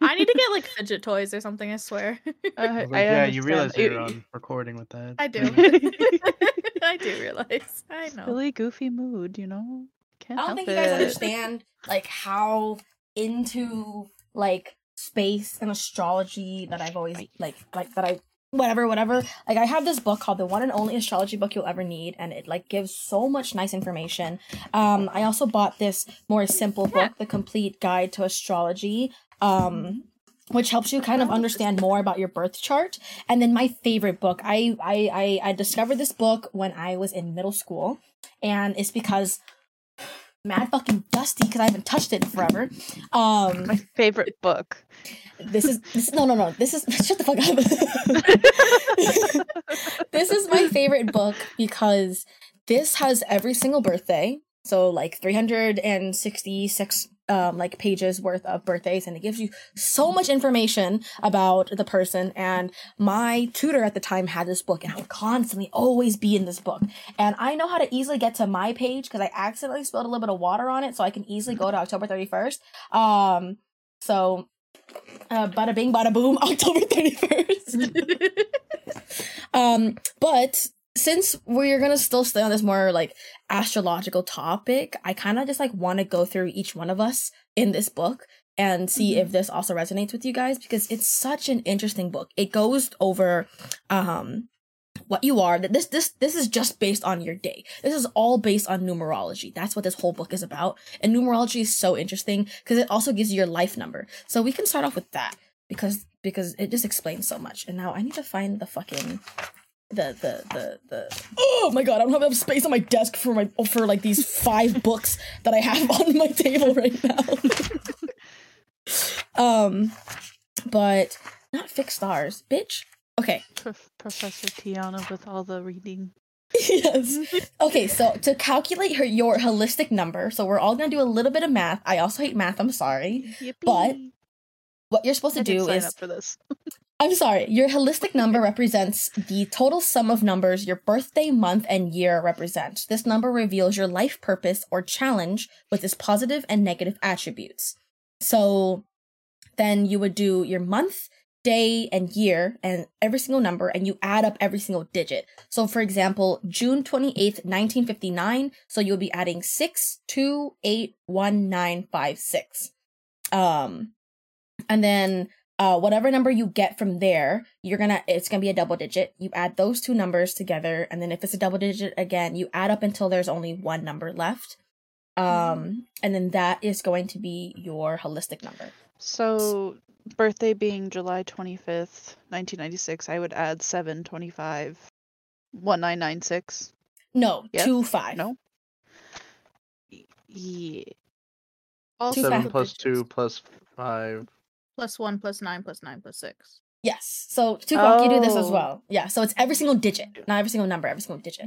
I need to get like fidget toys or something, I swear. I, I was like, I yeah, you realize you're on recording with that. I do. I do realize. I know. Really goofy mood, you know. Can't I don't help think you guys understand like how into like space and astrology that I've always like like that I whatever whatever like I have this book called the one and only astrology book you'll ever need and it like gives so much nice information. Um I also bought this more simple book, The Complete Guide to Astrology. Um which helps you kind of understand more about your birth chart. And then my favorite book, I I I, I discovered this book when I was in middle school, and it's because mad fucking dusty because I haven't touched it in forever. Um, My favorite book. This is this, no no no. This is shut the fuck up. this is my favorite book because this has every single birthday. So like 366 um like pages worth of birthdays and it gives you so much information about the person. And my tutor at the time had this book and I would constantly always be in this book. And I know how to easily get to my page because I accidentally spilled a little bit of water on it so I can easily go to October 31st um so uh, bada bing, bada boom, October 31st. um, but since we're gonna still stay on this more like astrological topic, I kind of just like want to go through each one of us in this book and see if this also resonates with you guys because it's such an interesting book. It goes over um what you are. That this this this is just based on your day. This is all based on numerology. That's what this whole book is about. And numerology is so interesting because it also gives you your life number. So we can start off with that because because it just explains so much. And now i need to find the fucking the the the the oh my god i don't have enough space on my desk for my for like these five books that i have on my table right now um but not fixed stars bitch okay Prof- Professor Tiana with all the reading. yes. Okay, so to calculate her your holistic number, so we're all gonna do a little bit of math. I also hate math. I'm sorry. But What you're supposed to I do sign is up for this. I'm sorry. Your holistic number represents the total sum of numbers your birthday, month, and year represent. This number reveals your life purpose or challenge with its positive and negative attributes. So then you would do your month, day, and year, and every single number, and you add up every single digit. So, for example, June 28th, 1959. So you'll be adding 628196. Um, and then uh, whatever number you get from there, you're gonna it's gonna be a double digit. You add those two numbers together, and then if it's a double digit again, you add up until there's only one number left. Um, and then that is going to be your holistic number. So, birthday being July 25th, 1996, I would add 725 1996. No, Yes? two five. No? Y- Yeah. Also, Two Seven five. plus two plus five. Plus one plus nine plus nine plus six. Yes. So Twopoch, you do this as Oh. well. Yeah. So it's every single digit, not every single number, every single digit.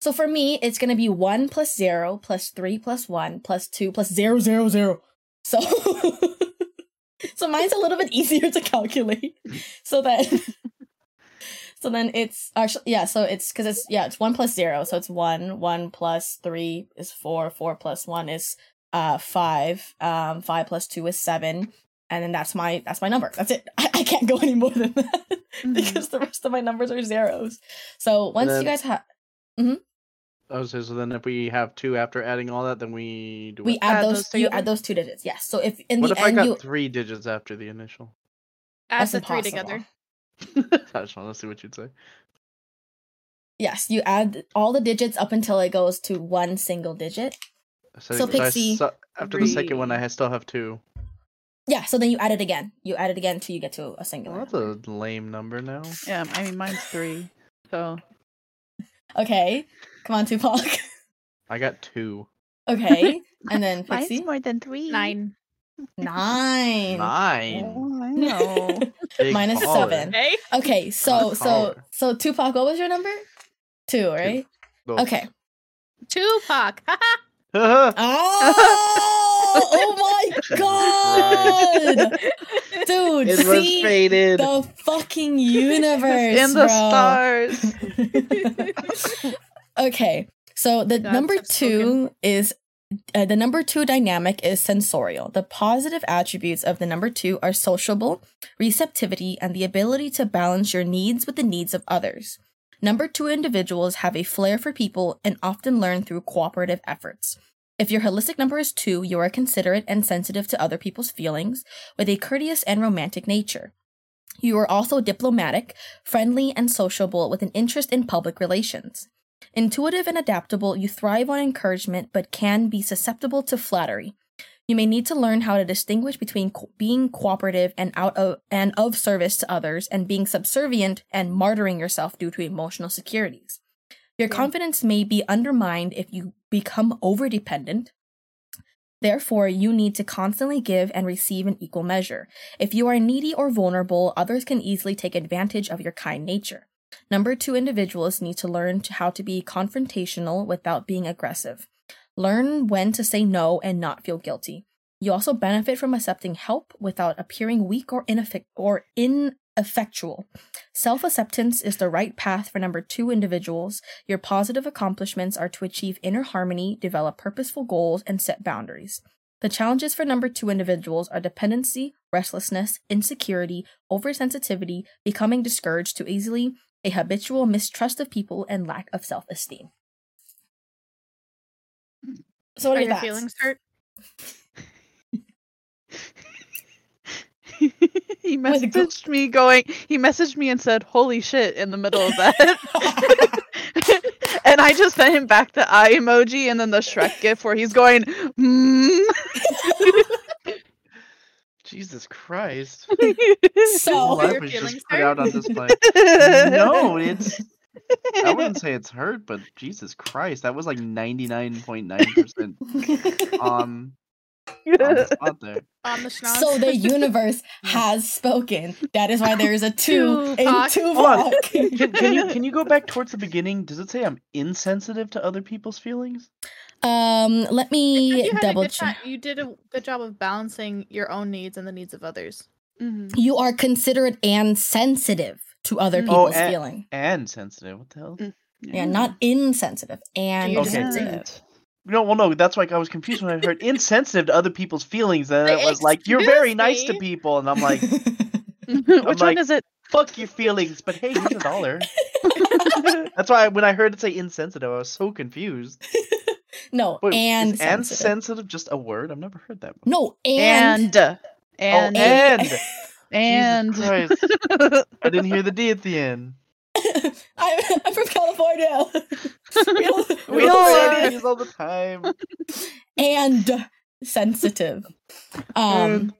So for me, it's gonna be one plus zero plus three plus one plus two plus zero zero zero. So so mine's a little bit easier to calculate. So that so then it's actually yeah. So it's because it's yeah it's one plus zero. So it's one. One plus three is four. Four plus one is uh five. Um five plus two is seven. And then that's my that's my number. That's it. I, I can't go any more than that Mhm. because the rest of my numbers are zeros. So once you guys have I was say so. Then if we have two after adding all that, then we do. we what? add, Add those, those you add those two digits yes so if in what the if I end got you three digits after the initial? Add that's the three together. I just want to see what you'd say. yes you add all the digits up until it goes to one single digit So, So I Pixie, su- after the second one, I still have two. Yeah so then you add it again you add it again till you get to a singular Well, that's a lame number now. Yeah, I mean, mine's three. So, okay come on Twopoch I got two. okay and then mine's pixie more than three. Nine. nine Nine. Oh, I know. Big Mine is baller. seven. Hey. okay so Good so caller. so Twopoch what was your number two right Go. okay Twopoch. oh, oh my god dude it was see faded. the fucking universe In the bro. stars. okay So the God, number I've spoken. two is uh, the number two dynamic is sensorial. The positive attributes of the number two are sociable, receptivity, and the ability to balance your needs with the needs of others. Number two individuals have a flair for people and often learn through cooperative efforts. If your holistic number is two, you are considerate and sensitive to other people's feelings with a courteous and romantic nature. You are also diplomatic, friendly, and sociable with an interest in public relations. Intuitive and adaptable, you thrive on encouragement but can be susceptible to flattery. You may need to learn how to distinguish between co- being cooperative and out of and of service to others and being subservient and martyring yourself due to emotional securities. Your Yeah. confidence may be undermined if you become overdependent. Therefore, you need to constantly give and receive in equal measure. If you are needy or vulnerable, others can easily take advantage of your kind nature. Number two individuals need to learn to how to be confrontational without being aggressive. Learn when to say no and not feel guilty. You also benefit from accepting help without appearing weak or, ineffect- or ineffectual. Self acceptance is the right path for number two individuals. Your positive accomplishments are to achieve inner harmony, develop purposeful goals, and set boundaries. The challenges for number two individuals are dependency, restlessness, insecurity, oversensitivity, becoming discouraged too easily, a habitual mistrust of people, and lack of self esteem. So, what Are are your your feelings hurt? he With a gl- messaged me going he messaged me and said holy shit in the middle of that and i just sent him back the eye emoji and then the shrek gif where he's going mm. Jesus Christ. So- Whole life your was just put hurt? out on display. no, it's. I wouldn't say it's hurt, but Jesus Christ, that was like ninety nine point nine percent on on the spot there. On the schnoz? so the universe has spoken. That is why there is a two in Twopoch. Hold on. Twopoch. Can, can you can you go back towards the beginning? Does it say I'm insensitive to other people's feelings? Um, let me you had a double check. You did a good job of balancing your own needs and the needs of others. Mhm. You are considerate and sensitive to other Mm. people's Oh, and- feeling. And sensitive. What the hell? Yeah, not insensitive and Okay. sensitive. No, well, no, that's like I was confused when I heard insensitive to other people's feelings, and it was like you're very excuse nice to people, and I'm like, which like- one is it fuck your feelings, but hey, here's a dollar. that's why when I heard it say insensitive, I was so confused. no, Wait, and is and sensitive. sensitive just a word? I've never heard that. Before. no, and and and oh, and- and. and Jesus Christ. I didn't hear the D at the end. I'm, I'm from California. we all, we We all all say are. it. All the time. and sensitive. Um.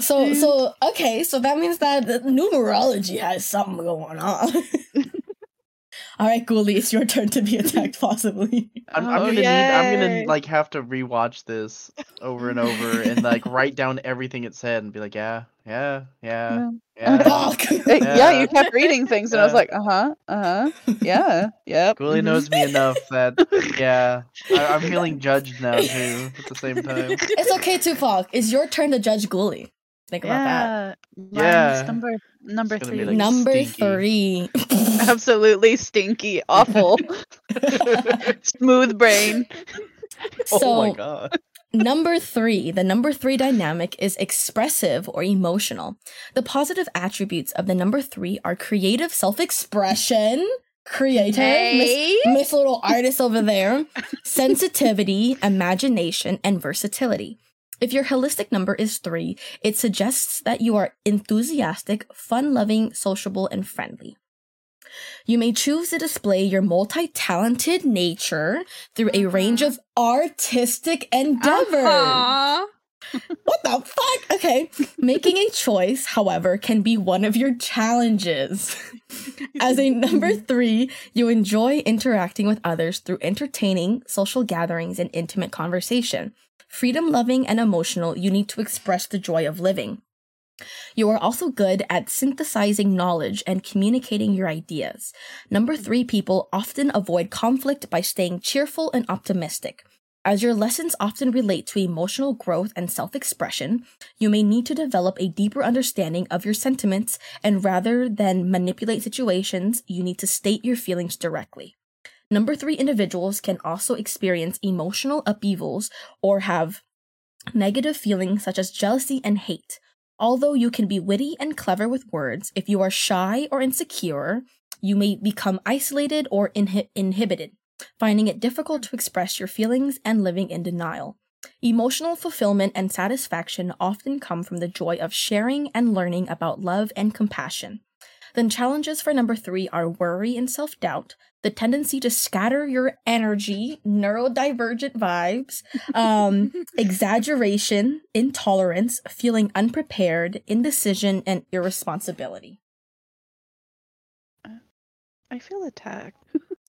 So so okay, so that means that numerology has something going on. All right, Ghoulie, it's your turn to be attacked, possibly. I'm, I'm Oh, gonna need. I'm gonna like have to rewatch this over and over and like write down everything it said and be like, yeah, yeah, yeah, yeah. Fuck. Uh, yeah, you kept reading things, and I was like, uh huh, uh huh, yeah, yep. Ghoulie mhm. knows me enough that yeah, I, I'm feeling judged now too. At the same time. it's okay, to Twopoch. It's your turn to judge Ghoulie. Think about that. Yeah, Yeah. number number It's gonna be three. like Number stinky. three. Absolutely stinky, awful, smooth brain. oh so my god. Number three, the number three dynamic is expressive or emotional. The positive attributes of the number three are creative self expression, creative, Miss, Miss Little Artist over there, sensitivity, imagination, and versatility. If your holistic number is three, it suggests that you are enthusiastic, fun loving, sociable, and friendly. You may choose to display your multi talented nature through a range of artistic endeavors. Uh-huh. What the fuck? Okay. Making a choice, however, can be one of your challenges. As a number three, you enjoy interacting with others through entertaining, social gatherings, and intimate conversation. Freedom loving and emotional, you need to express the joy of living. You are also good at synthesizing knowledge and communicating your ideas. Number three people often avoid conflict by staying cheerful and optimistic. As your lessons often relate to emotional growth and self expression, you may need to develop a deeper understanding of your sentiments, and rather than manipulate situations, you need to state your feelings directly. Number three individuals can also experience emotional upheavals or have negative feelings such as jealousy and hate. Although you can be witty and clever with words, if you are shy or insecure, you may become isolated or inhi- inhibited, finding it difficult to express your feelings and living in denial. Emotional fulfillment and satisfaction often come from the joy of sharing and learning about love and compassion. Then challenges for number three are worry and self doubt, the tendency to scatter your energy, neurodivergent vibes, um, exaggeration, intolerance, feeling unprepared, indecision, and irresponsibility. I feel attacked.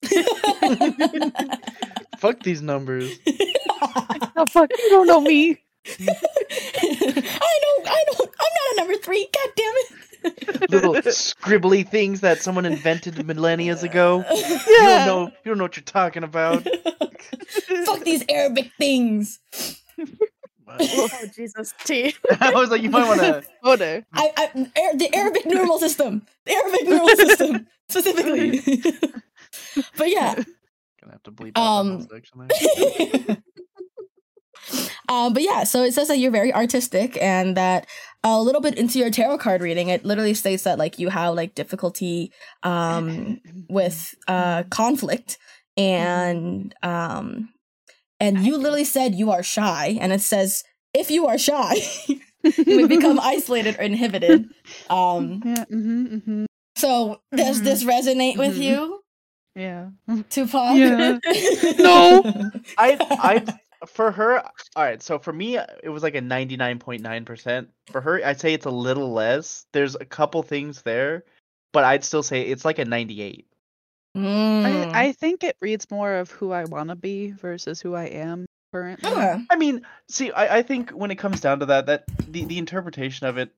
Fuck these numbers. Oh fuck, you don't know me. I don't, I don't, I'm not a number three. God damn it. Little scribbly things that someone invented millennia ago. You don't know. You don't know what you're talking about. Fuck these Arabic things. Oh Jesus, T. I was like, you might want to. Order. I, I, Ar- the Arabic numeral system. The Arabic numeral system specifically. but yeah, Gonna have to bleep out Um, whole section there. Um, but yeah. So it says that you're very artistic and that a little bit into your tarot card reading, it literally states that like you have like difficulty um with uh conflict and um and you literally said you are shy and it says if you are shy you may become isolated or inhibited um Yeah. Mm-hmm, mm-hmm. so does this resonate with Mhm. you Yeah. Twopoch Yeah. No. I, I, for her, all right. So for me, it was like a ninety-nine point nine percent. For her, I'd say it's a little less. There's a couple things there, but I'd still say it's like a ninety-eight. Mm. I, I think it reads more of who I want to be versus who I am currently. Okay. I mean, see, I, I think when it comes down to that, that the, the interpretation of it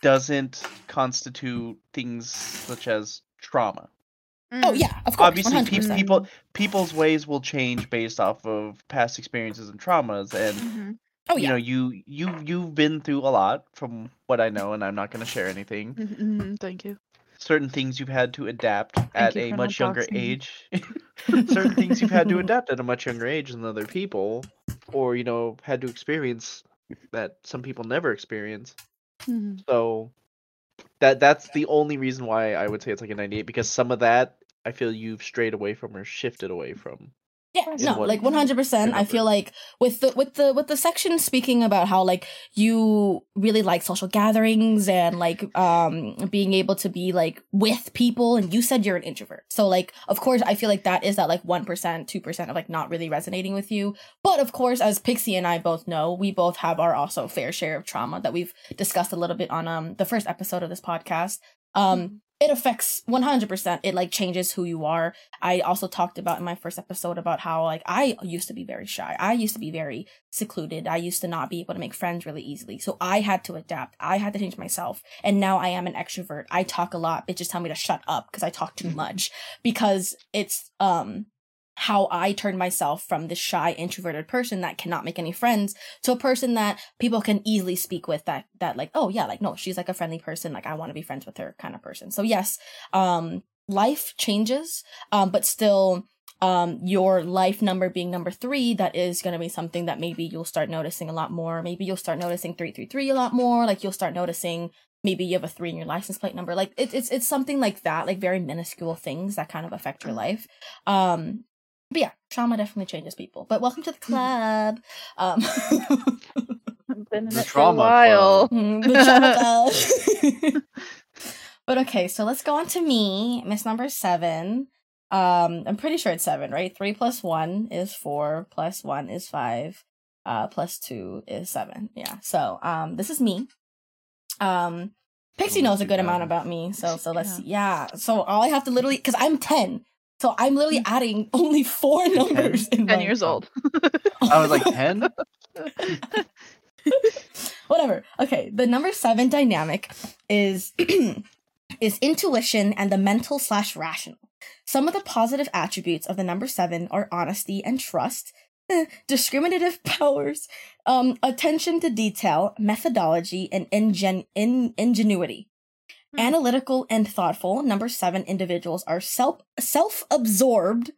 doesn't constitute things such as trauma. Oh yeah of course Obviously, pe- people people's ways will change based off of past experiences and traumas, and Mhm. oh you know, you you you've been through a lot from what I know, and I'm not going to share anything. Mm-hmm, thank you. Certain things you've had to adapt at you a much younger doxing age. Certain things you've had to adapt at a much younger age than other people, or you know, had to experience that some people never experience. Mhm. So that that's the only reason why I would say it's like a 98 because some of that I feel you've strayed away from or shifted away from. Yeah, Is no, what like one hundred percent. I feel like with the with the with the section speaking about how like you really like social gatherings and like um being able to be like with people, and you said you're an introvert. So like, of course, I feel like that is that like one percent, two percent of like not really resonating with you. But of course, as Pixie and I both know, we both have our also fair share of trauma that we've discussed a little bit on um the first episode of this podcast. Um, it affects one hundred percent. It like changes who you are. I also talked about in my first episode about how like I used to be very shy. I used to be very secluded. I used to not be able to make friends really easily. So I had to adapt. I had to change myself. And now I am an extrovert. I talk a lot. Bitches tell me to shut up because I talk too much because it's um how I turned myself from this shy introverted person that cannot make any friends to a person that people can easily speak with that that like oh yeah like no she's like a friendly person like I want to be friends with her kind of person. So yes, um life changes um but still um your life number being number three that is going to be something that maybe you'll start noticing a lot more. Maybe you'll start noticing 333 a lot more like you'll start noticing maybe you have a three in your license plate number. Like it, it's it's something like that like very minuscule things that kind of affect your life. Um but yeah trauma definitely changes people but welcome to the club um I've been in The it for a trauma while. Mm, the trauma club. but okay, so let's go on to me, Miss Number Seven. Um, I'm pretty sure it's seven, right? Three plus one is four, plus one is five, uh, plus two is seven. Yeah. So, um, this is me. Um, Pixie knows a good amount about me, so so let's yeah. So all I have to literally because I'm ten, so I'm literally adding only four numbers. In Ten years old. I was like 10. whatever okay the number seven dynamic is is intuition and the mental slash rational some of the positive attributes of the number seven are honesty and trust discriminative powers um attention to detail methodology and ingen- in- ingenuity Hmm. Analytical and thoughtful, number seven individuals are self self absorbed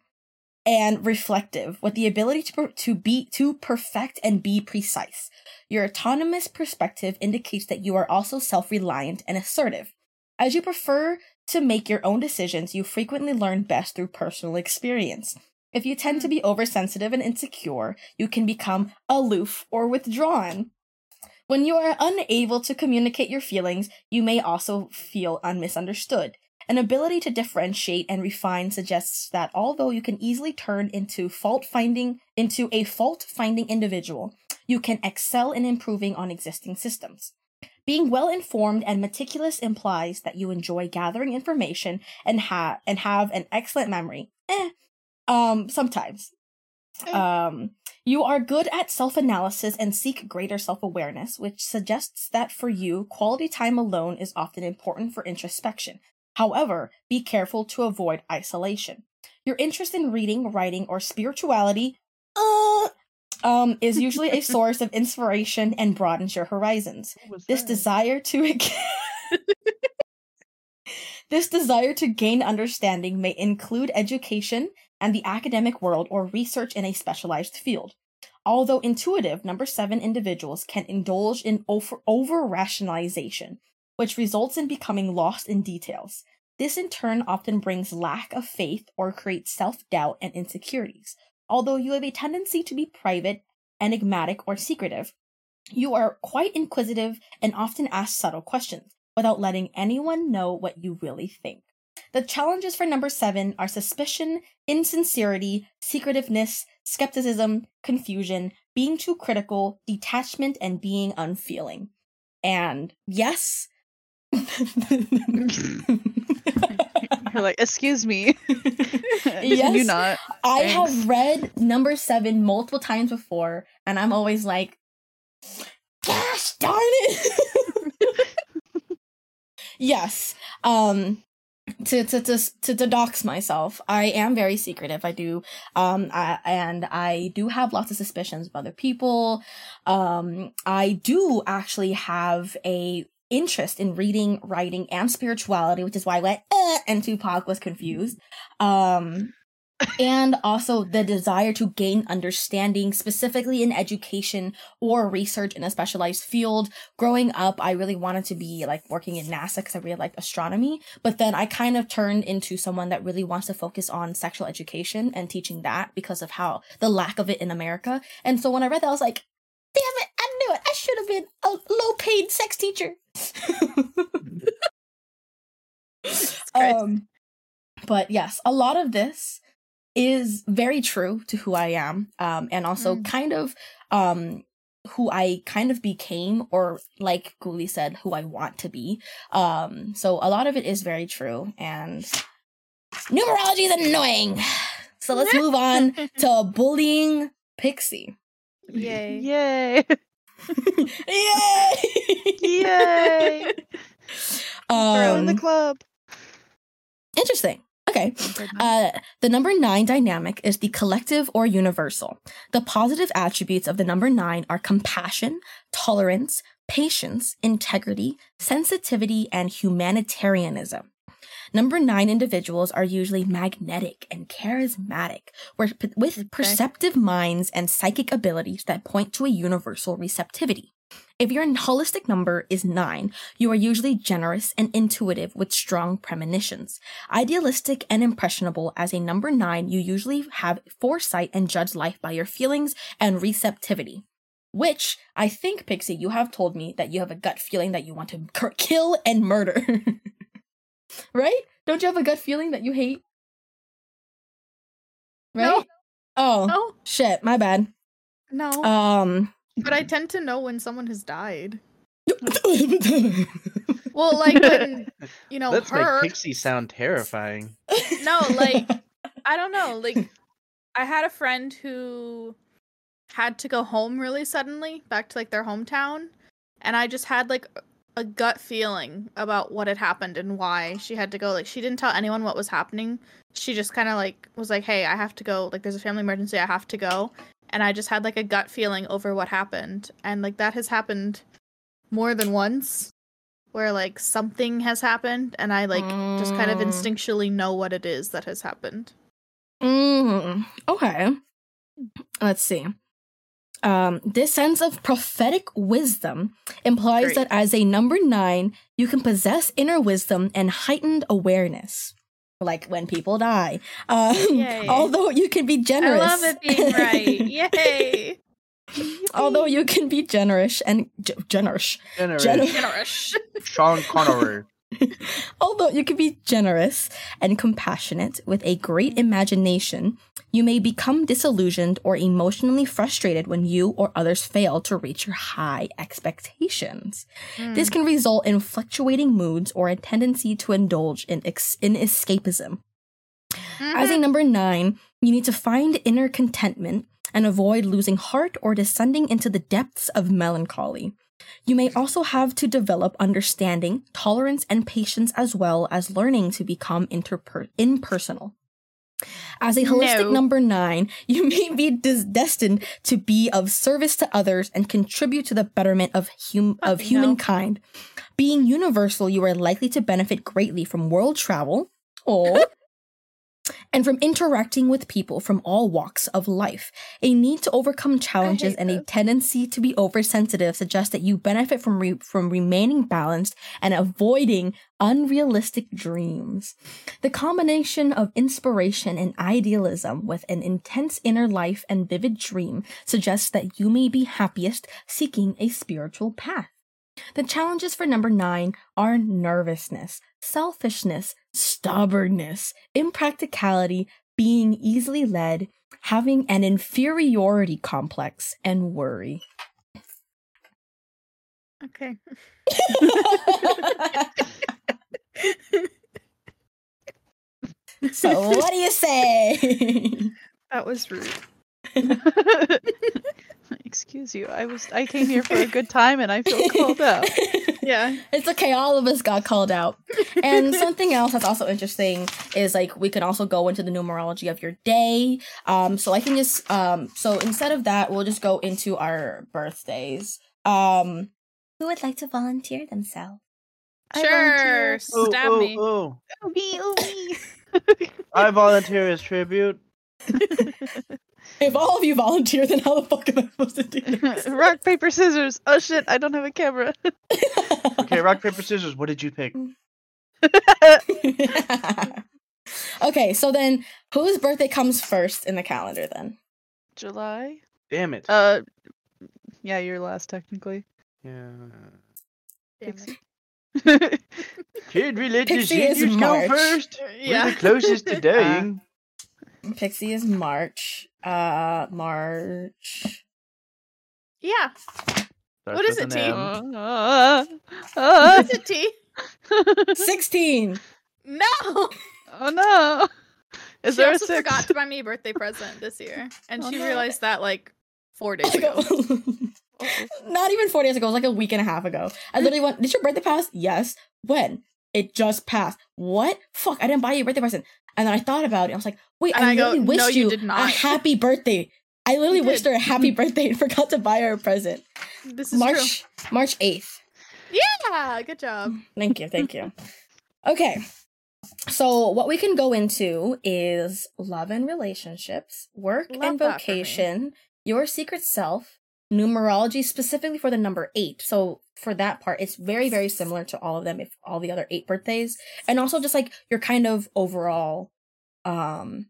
and reflective, with the ability to per- to be to perfect and be precise. Your autonomous perspective indicates that you are also self reliant and assertive. As you prefer to make your own decisions, you frequently learn best through personal experience. If you tend to be oversensitive and insecure, you can become aloof or withdrawn. When you are unable to communicate your feelings, you may also feel unmisunderstood. An ability to differentiate and refine suggests that although you can easily turn into fault finding into a fault finding individual, you can excel in improving on existing systems. Being well informed and meticulous implies that you enjoy gathering information and have and have an excellent memory. Eh, um, sometimes. Eh. Um, you are good at self analysis and seek greater self awareness, which suggests that for you, quality time alone is often important for introspection. However, be careful to avoid isolation. Your interest in reading, writing, or spirituality uh, um, is usually a source of inspiration and broadens your horizons. This that? desire to This desire to gain understanding may include education and the academic world or research in a specialized field. Although intuitive, number seven individuals can indulge in over, rationalization, which results in becoming lost in details. This in turn often brings lack of faith or creates self doubt and insecurities. Although you have a tendency to be private, enigmatic, or secretive, you are quite inquisitive and often ask subtle questions without letting anyone know what you really think. The challenges for number seven are suspicion, insincerity, secretiveness, skepticism, confusion, being too critical, detachment, and being unfeeling. And yes. You're like, excuse me. Can you Yes. not? I Thanks. have read number seven multiple times before, and I'm always like, gosh darn it. yes. Um to, to to to to dox myself, I am very secretive. I do, um, I, and I do have lots of suspicions of other people. Um, I do actually have a interest in reading, writing, and spirituality, which is why I went eh, and Twopoch was confused. Um, and also the desire to gain understanding, specifically in education or research in a specialized field. Growing up, I really wanted to be like working in NASA because I really liked astronomy. But then I kind of turned into someone that really wants to focus on sexual education and teaching that because of how the lack of it in America. And so when I read that, I was like, damn it, I knew it. I should have been a low paid sex teacher. um, but yes, a lot of this is very true to who I am, um, and also Mm. kind of um who I kind of became, or like Ghoulie said, who I want to be. Um, so a lot of it is very true, and numerology is annoying. So let's move on to bullying Pixie. Yay. Yay. Yay! Yay. Girl in the um, club. interesting. Okay. Uh, the number nine dynamic is the collective or universal. The positive attributes of the number nine are compassion, tolerance, patience, integrity, sensitivity, and humanitarianism. Number nine individuals are usually magnetic and charismatic, with perceptive minds and psychic abilities that point to a universal receptivity. If your holistic number is nine, you are usually generous and intuitive with strong premonitions. Idealistic and impressionable as a number nine, you usually have foresight and judge life by your feelings and receptivity. Which I think, Pixie, you have told me that you have a gut feeling that you want to cur- kill and murder. right? Don't you have a gut feeling that you hate? Right? No. Oh, No, shit, my bad. no. Um. But I tend to know when someone has died. Well, like when you know Let's her. make Pixie sound terrifying. No, like I don't know. Like I had a friend who had to go home really suddenly, back to like their hometown, and I just had like a gut feeling about what had happened and why she had to go. Like she didn't tell anyone what was happening. She just kind of like was like, "Hey, I have to go. Like there's a family emergency. I have to go." And I just had like a gut feeling over what happened. And like that has happened more than once. where like something has happened and I like just kind of Mm. instinctually know what it is that has happened. Mm, okay. Let's see. Um, this sense of prophetic wisdom implies Great. that as a number nine, you can possess inner wisdom and heightened awareness. Like when people die. Um, Yay. although you can be generous. I love it being right. Yay. although you can be generous and g- generous. Generous. Gener- Generous. Sean Connery. Although you can be generous and compassionate with a great imagination, you may become disillusioned or emotionally frustrated when you or others fail to reach your high expectations. Hmm. This can result in fluctuating moods or a tendency to indulge in, ex- in escapism. As a mm-hmm. number nine, you need to find inner contentment and avoid losing heart or descending into the depths of melancholy. You may also have to develop understanding, tolerance, and patience as well as learning to become interper- impersonal. As a holistic No. number nine, you may be des- destined to be of service to others and contribute to the betterment of, hum- of hell. humankind. Being universal, you are likely to benefit greatly from world travel or and from interacting with people from all walks of life. A need to overcome challenges and a this. tendency to be oversensitive suggests that you benefit from re- from remaining balanced and avoiding unrealistic dreams. The combination of inspiration and idealism with an intense inner life and vivid dream suggests that you may be happiest seeking a spiritual path. The challenges for number nine are nervousness, selfishness, stubbornness, impracticality, being easily led, having an inferiority complex, and worry. Okay. so, what do you say? That was rude. Excuse you. I was I came here for a good time and I feel called out. Yeah. It's okay, all of us got called out. And something else that's also interesting is like we can also go into the numerology of your day. Um, so I can just um, so instead of that, we'll just go into our birthdays. Um, who would like to volunteer themselves? I Sure. volunteer. Ooh, Stab ooh, me. ooh. Oh, me, oh, me. I volunteer as tribute. If all of you volunteer, then how the fuck am I supposed to do this? Rock, paper, scissors. Oh shit, I don't have a camera. Okay, rock, paper, scissors. What did you pick? okay, so then whose birthday comes first in the calendar then? July? Damn it. Uh yeah, you're last technically. yeah. Damn Pixie. Kid, we let the Pixie is seniors go first. Yeah. We're the closest to dying. Pixie is March. Uh March. yeah. Starts What is it, T? T? M. Uh, uh, Is it T? 16. No. oh no. Is she there a also six? forgot to buy me a birthday present this year, and Oh, she no. realized that like four days ago. ago. Not even four days ago. It was like a week and a half ago. I literally went, Did your birthday pass? Yes. When? It just passed. What? Fuck, I didn't buy you a birthday present. And then I thought about it. I was like, wait, And I, I go, literally wished "No, you you, a happy birthday. I literally wished her a happy birthday and forgot to buy her a present. This is March March 8th. Yeah. Good job. Thank you, thank you. Okay. So what we can go into is love and relationships, work Love and that for me. vocation, your secret self, numerology specifically for the number 8. So for that part it's very very similar to all of them if all the other 8 birthdays. And also just like your kind of overall um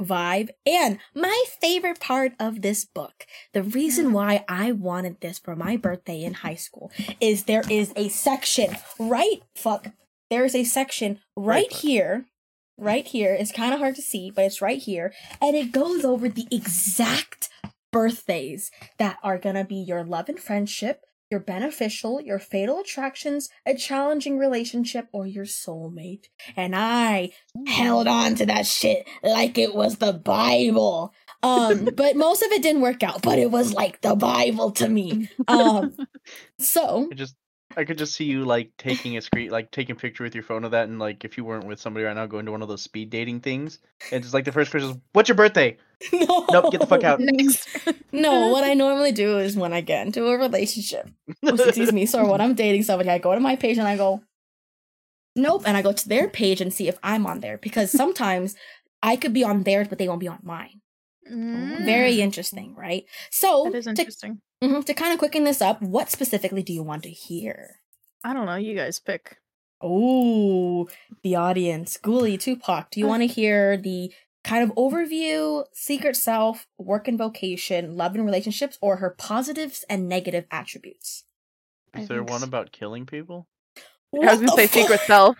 vibe. And my favorite part of this book the reason Mm. why i wanted this for my birthday in high school is there is a section right fuck there's a section right, Right here right here. It's kind of hard to see but it's right here. And it goes over the exact birthdays that are gonna be your love and friendship your beneficial, your fatal attractions, a challenging relationship, or your soulmate. And I held on to that shit like it was the Bible. Um, but most of it didn't work out, but it was like the Bible to me. Um, so I just I could just see you like taking a screen like taking a picture with your phone of that and like if you weren't with somebody right now going to one of those speed dating things and just like the first question is what's your birthday? no. Nope, get the fuck out. Next. No, what I normally do is when I get into a relationship, oh, excuse me, so when I'm dating somebody, I go to my page and I go, nope, and I go to their page and see if I'm on there because sometimes I could be on theirs, but they won't be on mine. Mm, Very interesting, right? So That is to, interesting. mhm, to kind of quicken this up, what specifically do you want to hear? I don't know. You guys pick. Oh, the audience. Ghoulie, Twopoch, do you want to hear the kind of overview, secret self, work and vocation, love and relationships, or her positives and negative attributes? Is there one s- about killing people? I was What gonna say fuck? secret self.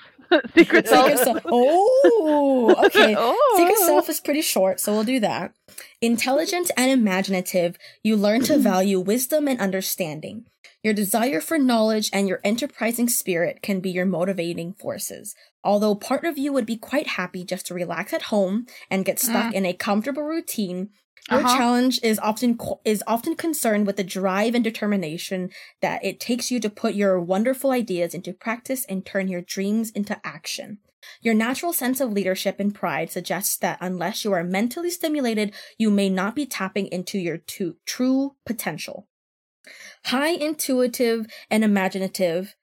secret self. Secret self. Oh, okay. Oh. Secret self is pretty short, so we'll do that. Intelligent and imaginative, you learn to value wisdom and understanding. Your desire for knowledge and your enterprising spirit can be your motivating forces. Although part of you would be quite happy just to relax at home and get stuck in a comfortable routine, your Uh-huh. challenge is often co- is often concerned with the drive and determination that it takes you to put your wonderful ideas into practice and turn your dreams into action. Your natural sense of leadership and pride suggests that unless you are mentally stimulated, you may not be tapping into your true potential. High intuitive and imaginative,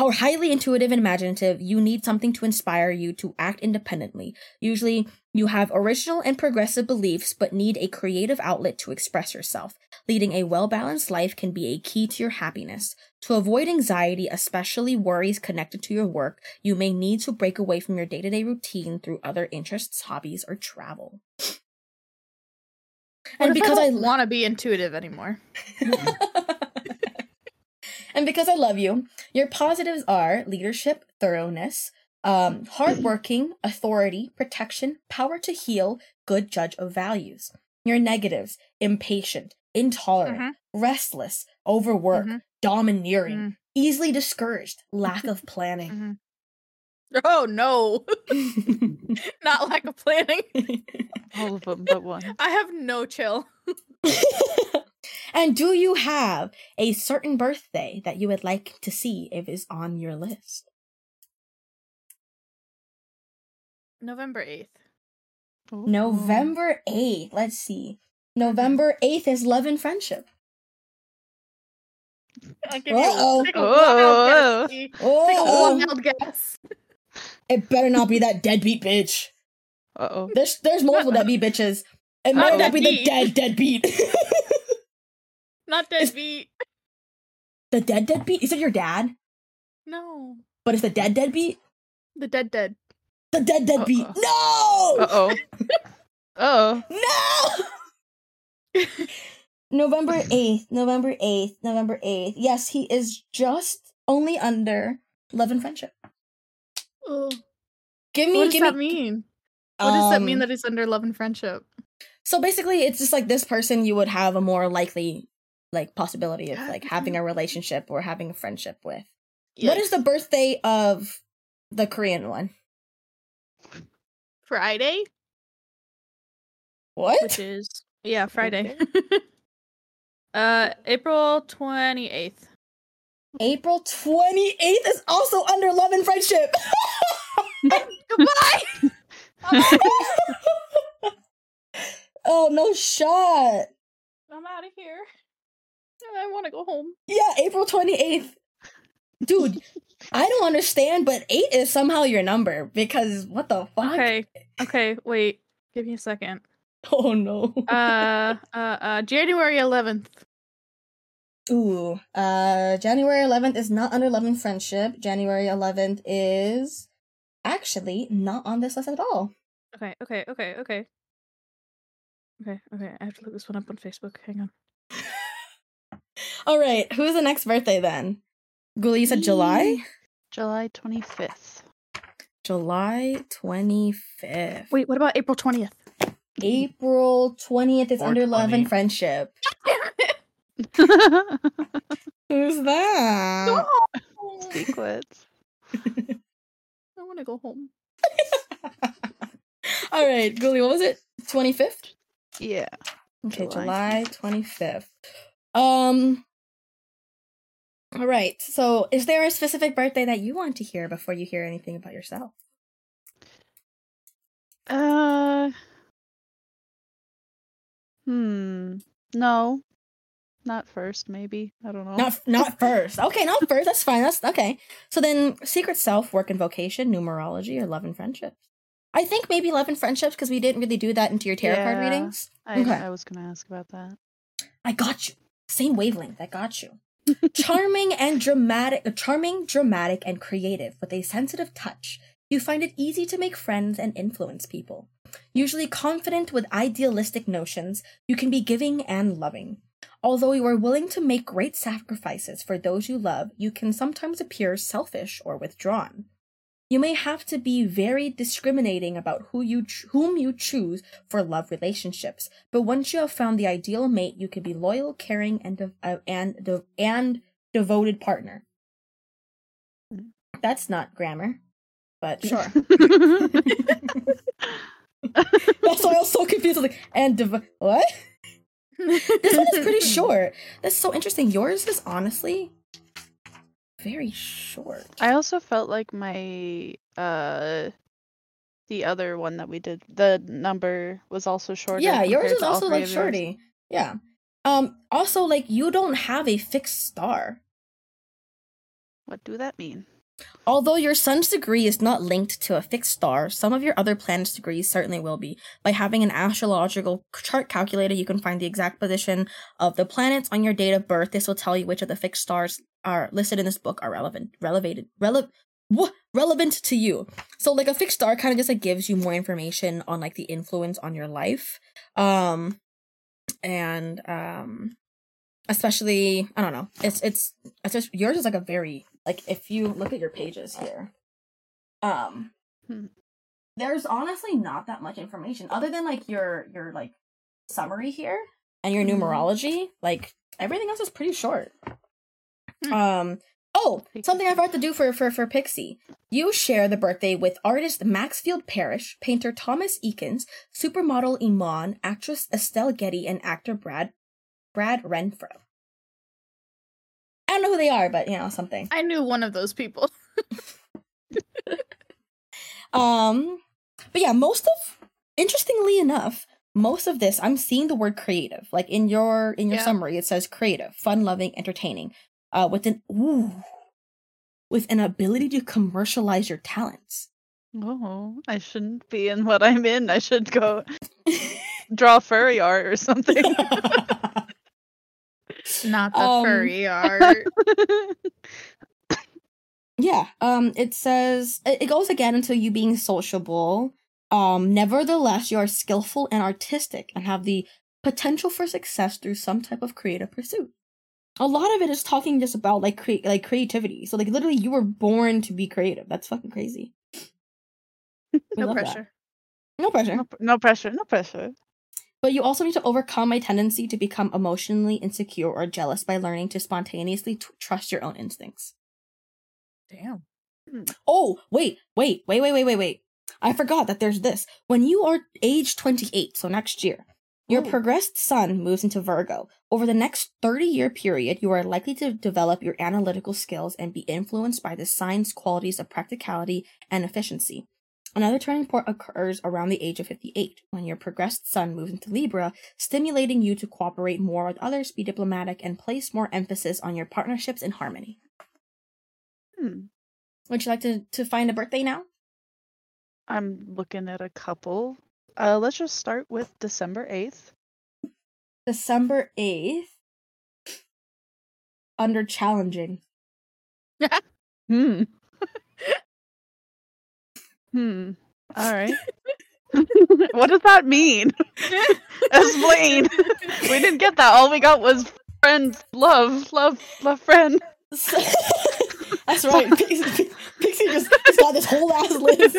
or highly intuitive and imaginative, you need something to inspire you to act independently. Usually, you have original and progressive beliefs, but need a creative outlet to express yourself. Leading a well balanced life can be a key to your happiness. To avoid anxiety, especially worries connected to your work, you may need to break away from your day to day routine through other interests, hobbies, or travel. What And because I I, want to be intuitive anymore. and because I love you, your positives are leadership, thoroughness, um, hardworking, authority, protection, power to heal, good judge of values. Your negatives, impatient, intolerant, Mhm. restless, overworked, Mhm. domineering, Mhm. easily discouraged, lack of planning. Oh no, not lack of planning. All of them but one. I have no chill. and do you have a certain birthday that you would like to see if is on your list? November eighth. Ooh. November 8th. Let's see. Mm-hmm. November 8th is love and friendship. I'll give Uh-oh. you take a Oh. wild guess. Take a Oh, wild guess. It better not be that deadbeat bitch. Uh-oh. There's there's multiple deadbeat bitches. It might Oh, not be the dead deadbeat. Not deadbeat. the dead deadbeat? Is it your dad? No, But it's the dead deadbeat? the dead dead. The dead deadbeat. No! Uh-oh. Uh-oh. No! November 8th, November 8th, November 8th. Yes, he is just only under love and friendship. Oh, Give me what does give that me mean? What does that mean um, that it's under love and friendship? So basically, it's just like this person you would have a more likely like possibility of like having a relationship or having a friendship with. What is the birthday of the Korean one? Friday? What? Which is yeah, Friday. uh, April twenty eighth. April 28th is also under love and friendship. Goodbye. oh, no shot. I'm out of here. I want to go home. Yeah, April 28th. Dude, I don't understand, but 8 is somehow your number because what the fuck? Okay. Okay. Wait. Give me a second. Oh no. Uh. uh. Uh. January eleventh. Ooh, uh, January 11th is not under love and friendship. January 11th is actually not on this list at all. Okay. Okay. Okay. Okay. Okay. Okay. I have to look this one up on Facebook. Hang on. All right, who's the next birthday then? Ghoulie, you said July? July 25th. July 25th. Wait. What about April twentieth? April 20th is Or under love and friendship. Who's that? Secrets. I want to go home. All right, Ghoulie, what was it? 25th? Yeah. Okay, July. July 25th. Um All right. So, is there a specific birthday that you want to hear before you hear anything about yourself? Uh Hmm. No. Not first, maybe. I don't know. Not not first. Okay, not first. That's fine. That's okay. So then, secret self, work and vocation, numerology, or love and friendships. I think maybe love and friendships because we didn't really do that into your tarot card readings. I, Okay. I was gonna ask about that. I got you. Same wavelength. I got you. charming and dramatic, charming, dramatic, and creative with a sensitive touch. You find it easy to make friends and influence people. Usually confident with idealistic notions, you can be giving and loving. Although you are willing to make great sacrifices for those you love, you can sometimes appear selfish or withdrawn. You may have to be very discriminating about who you ch- whom you choose for love relationships, but once you have found the ideal mate, you can be loyal, caring, and de- uh, and de- and devoted partner. That's not grammar, but sure. That's why I was so confused. I was like, and dev- what? This one is pretty short. That's so interesting. Yours is honestly very short. I also felt like my uh the other one that we did, the number was also shorter. yeah, yours compared is also like of yours. shorty. Yeah. Um. Also, like you don't have a fixed star. What do that mean? Although your sun's degree is not linked to a fixed star, some of your other planets' degrees certainly will be. By having an astrological chart calculator, you can find the exact position of the planets on your date of birth. This will tell you which of the fixed stars are listed in this book are relevant, relevated, rele- what relevant to you. So, like a fixed star, kind of just like gives you more information on like the influence on your life, um, and um, especially I don't know. It's it's it's just yours is like a very like if you look at your pages here, um, Hmm. there's honestly not that much information other than like your your like summary here and your Mhm. numerology. Like everything else is pretty short. Hmm. Um. Oh, something. I forgot to do for for for Pixie. You share the birthday with artist Maxfield Parrish, painter Thomas Eakins, supermodel Iman, actress Estelle Getty, and actor Brad Brad Renfro. I don't know who they are, but you know something. I knew one of those people. Um, but yeah, most of interestingly enough, most of this I'm seeing the word creative. Like in your in your Yeah. summary, it says creative, fun loving, entertaining. Uh, with an ooh, with an ability to commercialize your talents. Oh, I shouldn't be in what I'm in. I should go draw furry art or something. Not the Um, furry art. Yeah. Um. It says it, it goes again into you being sociable. Um. Nevertheless, you are skillful and artistic, and have the potential for success through some type of creative pursuit. A lot of it is talking just about like create like creativity. So like literally, you were born to be creative. That's fucking crazy. No love that. pressure. No pressure. no, no pressure. No pressure. But you also need to overcome a tendency to become emotionally insecure or jealous by learning to spontaneously t- trust your own instincts. Damn. Hmm. Oh, wait, wait, wait, wait, wait, wait, wait. I forgot that there's this. When you are age 28, so next year, your Ooh. progressed sun moves into Virgo. Over the next 30 year period, you are likely to develop your analytical skills and be influenced by the sign's qualities of practicality and efficiency. Another turning point occurs around the age of 58, when your progressed sun moves into Libra, stimulating you to cooperate more with others, be diplomatic, and place more emphasis on your partnerships and harmony. Hmm. Would you like to, to find a birthday now? I'm looking at a couple. Uh, let's just start with December 8th. December 8th. Under challenging. Hmm. hmm. All right. what does that mean? Explain. we didn't get that. All we got was friend, love, love, love, friend. That's right. Pixie, Pixie just got this whole ass list.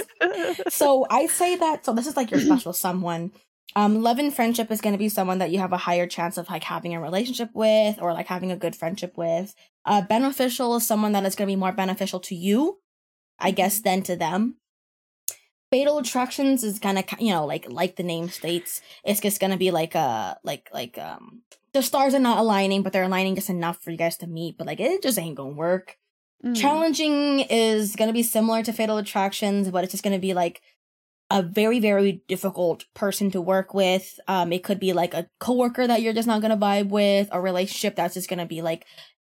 So I say that so this is like your special someone. Um, love and friendship is going to be someone that you have a higher chance of like having a relationship with or like having a good friendship with. Uh, beneficial is someone that is going to be more beneficial to you, I guess, than to them. Fatal attractions is gonna, you know like like the name states. It's just to be like a like like um the stars are not aligning, but they're aligning just enough for you guys to meet. But like it just ain't gonna work. Mm. Challenging is gonna be similar to Fatal Attractions, but it's just gonna be like a very very difficult person to work with. Um, it could be like a coworker that you're just not gonna vibe with, a relationship that's just gonna be like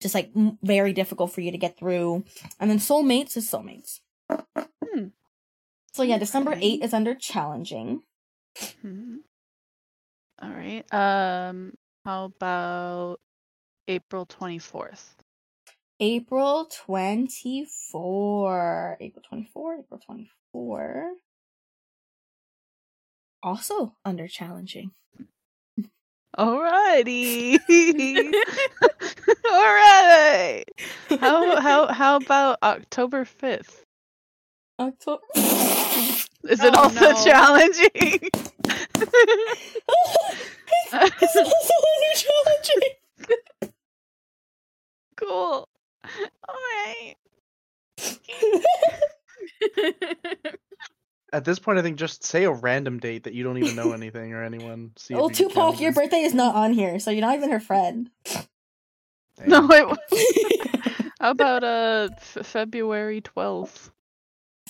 just like very difficult for you to get through. And then soulmates is soulmates. Hmm. So yeah, December Okay. eight is under challenging. Mhm. All right. Um, how about April 24th? April 24. April 24. April 24. Also under challenging. Alrighty. All right. How how how about October 5th? October. Is it Oh, also no. challenging? it's also under challenging. cool. All right. At this point, I think just say a random date that you don't even know anything or anyone. See well, Twopoch, count your birthday is not on here, so you're not even her friend. Damn. No, wait. How about uh f- February 12th?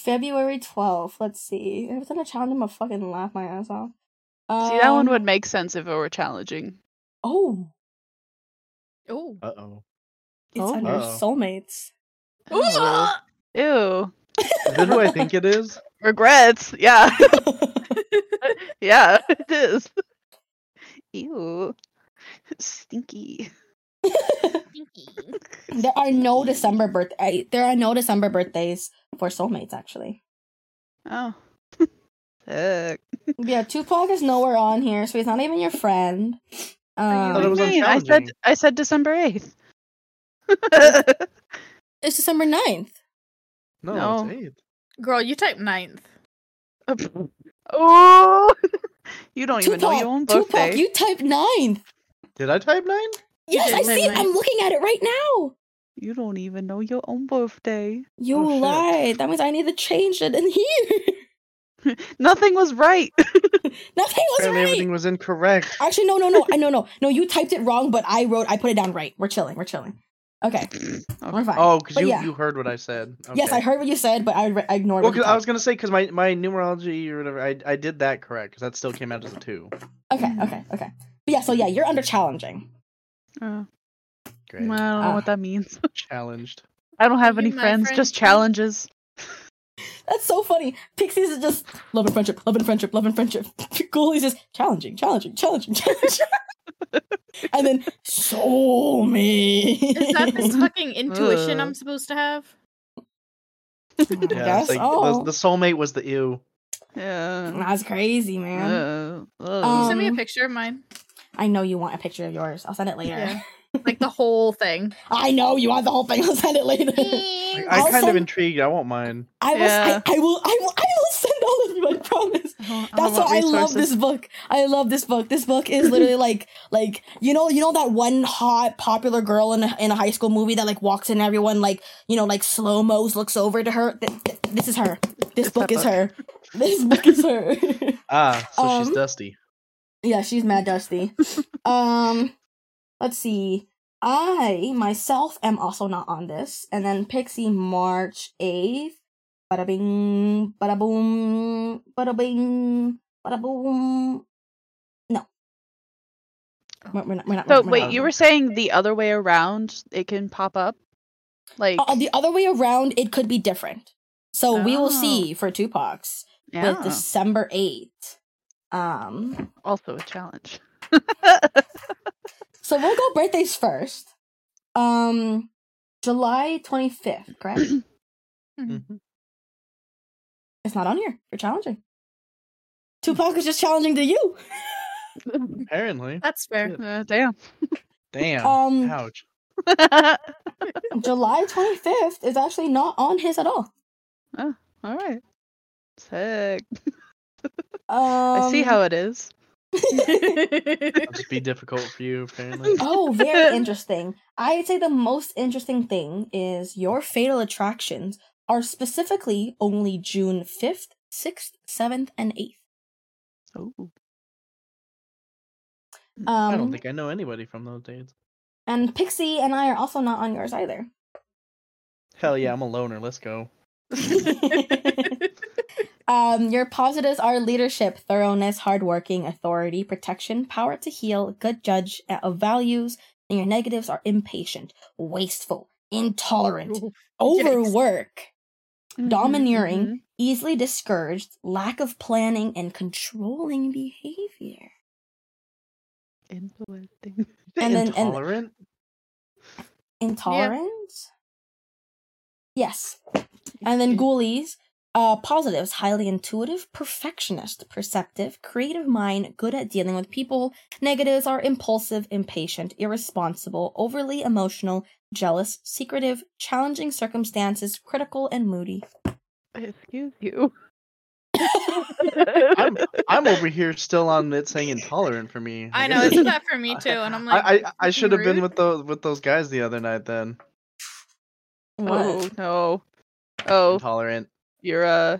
February 12th. Let's see. Every time I challenge him, I'll fucking laugh my ass off. See, that one Um, would make sense if it were challenging. Oh, oh. Uh oh. it's Oh. under Uh-oh. soulmates. Oh. Ew. Is it who I think it is? Regrets. Yeah. yeah, it is. Ew. Stinky. there are no December birthday. There are no December birthdays for soulmates. Actually, Oh. Sick. yeah. Twopoch is nowhere on here, so he's not even your friend. Are Um, was What do you mean? I said. I said December 8th. it's December 9th. No, No. it's eighth. Girl, you type ninth. oh. You don't even know your own Twopoch, birthday. you typed 9th. Did I type nine? Yes, I see it. I'm looking at it right now. You don't even know your own birthday. You Oh, lied. That means I need to change it in here. Nothing was right. Nothing was Apparently right. everything was incorrect. Actually, no, no, no. I no, no, no. You typed it wrong, but I wrote. I put it down right. We're chilling. We're chilling. Okay, we're fine. Oh, because you, yeah. you heard what I said. Yes, I heard what you said, but I, re- I ignored. Well, what you 'cause I was gonna say because my, my numerology or whatever, I I did that correct because that still came out as a two. Okay, okay, okay. But yeah, so yeah, you're under challenging. Uh, Great. I don't know Ah. what that means. Challenged. I don't have you any my friends, friend just too? challenges. That's so funny. Pixies is just love and friendship, love and friendship, love and friendship. Ghoulies is challenging, challenging, challenging, challenging. and then soulmate. Is that this fucking intuition Ugh. I'm supposed to have? I Yeah, guess it's like so. the, the soulmate was the ew. Yeah. That's crazy, man. Uh, ugh. Um, Send me a picture of mine. I know you want a picture of yours. I'll send it later. Yeah. Like the whole thing. I know you want the whole thing. I'll send it later. I'll I'm kind of intrigued. I won't mind. I will. Yeah. I, I will. I will. I will send all of you. I promise. That's why I love this book. I love this book. This book is literally like, like you know, you know that one hot popular girl in a, in a high school movie that like walks in, everyone like you know like slow mos looks over to her. Th- th- this is her. This It's book is her. This book is her. Ah, so Um, she's dusty. Yeah, she's mad dusty. um, let's see. I myself am also not on this, and then Pixie March eighth. Bada bing, bada boom, bada bing, bada boom. No, we're, we're not. We're not So we're not wait, on you were saying the other way around? It can pop up, like Uh, the other way around. It could be different. So we will Oh. see for Twopoch's yeah, with December eighth. Um, also a challenge. so we'll go birthdays first. Um, July twenty fifth, correct? Mhm. It's not on here. You're challenging. Twopoch is just challenging to you. Apparently. That's fair. Uh, damn. Damn. Um, Ouch. July 25th is actually not on his at all. Oh, all right. Sick. Um, I see how it is. It'll just be difficult for you, apparently. oh, very interesting. I'd say the most interesting thing is your fatal attractions are specifically only June 5th, 6th, 7th, and 8th. Oh. I Um, don't think I know anybody from those dates. And Pixie and I are also not on yours either. Hell yeah, I'm a loner. Let's go. Um, your positives are leadership, thoroughness, hardworking, authority, protection, power to heal, good judge of values, and your negatives are impatient, wasteful, intolerant, Ooh, overwork, Mhm, domineering, mhm. easily discouraged, lack of planning, and controlling behavior. Influencing. And then- and- Intolerant. Intolerant? Yes. And then ghoulies, uh, positives, highly intuitive, perfectionist, perceptive, creative mind, good at dealing with people. Negatives are impulsive, impatient, irresponsible, overly emotional, jealous, secretive, challenging circumstances, critical, and moody. Excuse you. I'm I'm over here still on it saying intolerant for me. I guess know, it's should- that for me too, and I'm like, I I, I should have been with those with those guys the other night then. Oh no. Oh, Intolerant. You're uh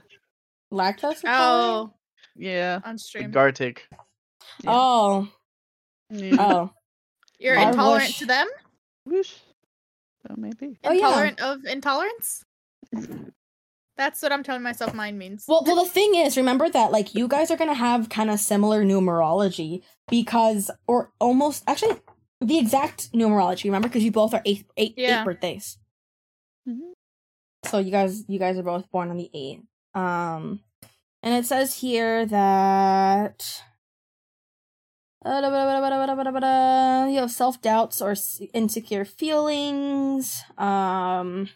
Lactose oh, yeah. on stream. Gartic. yeah. Oh. yeah. Oh. You're I intolerant wish- to them? Whoosh. Oh maybe. Oh, yeah. Intolerant of intolerance? That's what I'm telling myself mine means. Well, well, the thing is, remember that like you guys are gonna have kind of similar numerology because, or almost actually the exact numerology. Remember, because you both are eight, eight, Yeah. eight birthdays. Mhm. So you guys, you guys are both born on the eighth. Um, and it says here that. You have self doubts or insecure feelings. Um,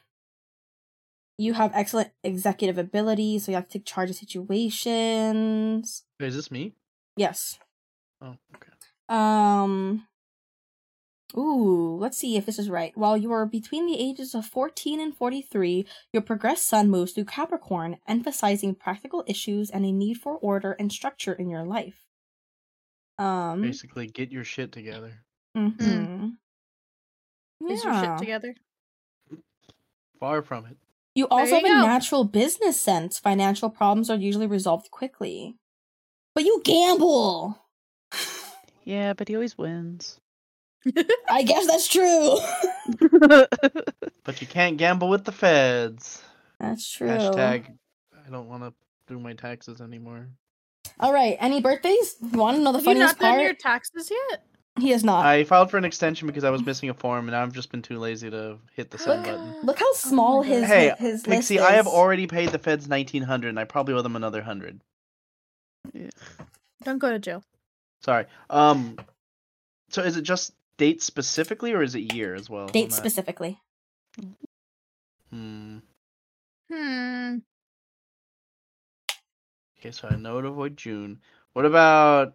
you have excellent executive ability, so you have to take charge of situations. Is this me? Yes. Oh, okay. Um. Ooh, let's see if this is right. While you are between the ages of 14 and 43, your progressed sun moves through Capricorn, emphasizing practical issues and a need for order and structure in your life. Um. Basically, get your shit together. mhm. Yeah. Is your shit together? Far from it. You also you have a natural business sense. Financial problems are usually resolved quickly. But you gamble! Yeah, but he always wins. I guess that's true. But you can't gamble with the feds. that's true. Hashtag. I don't want to do my taxes anymore. All right. Any birthdays? You want to know the Have you funniest not done part? your taxes yet? He has not. I filed for an extension because I was missing a form, and I've just been too lazy to hit the send button. Look how small my his God. Hey, his list Pixie, I have already paid the feds nineteen hundred, and I probably owe them another hundred. Yeah. Don't go to jail. Sorry. Um. So is it just date specifically, or is it year as well? date that? specifically. Hmm. Hmm. Okay, so I know to avoid June. What about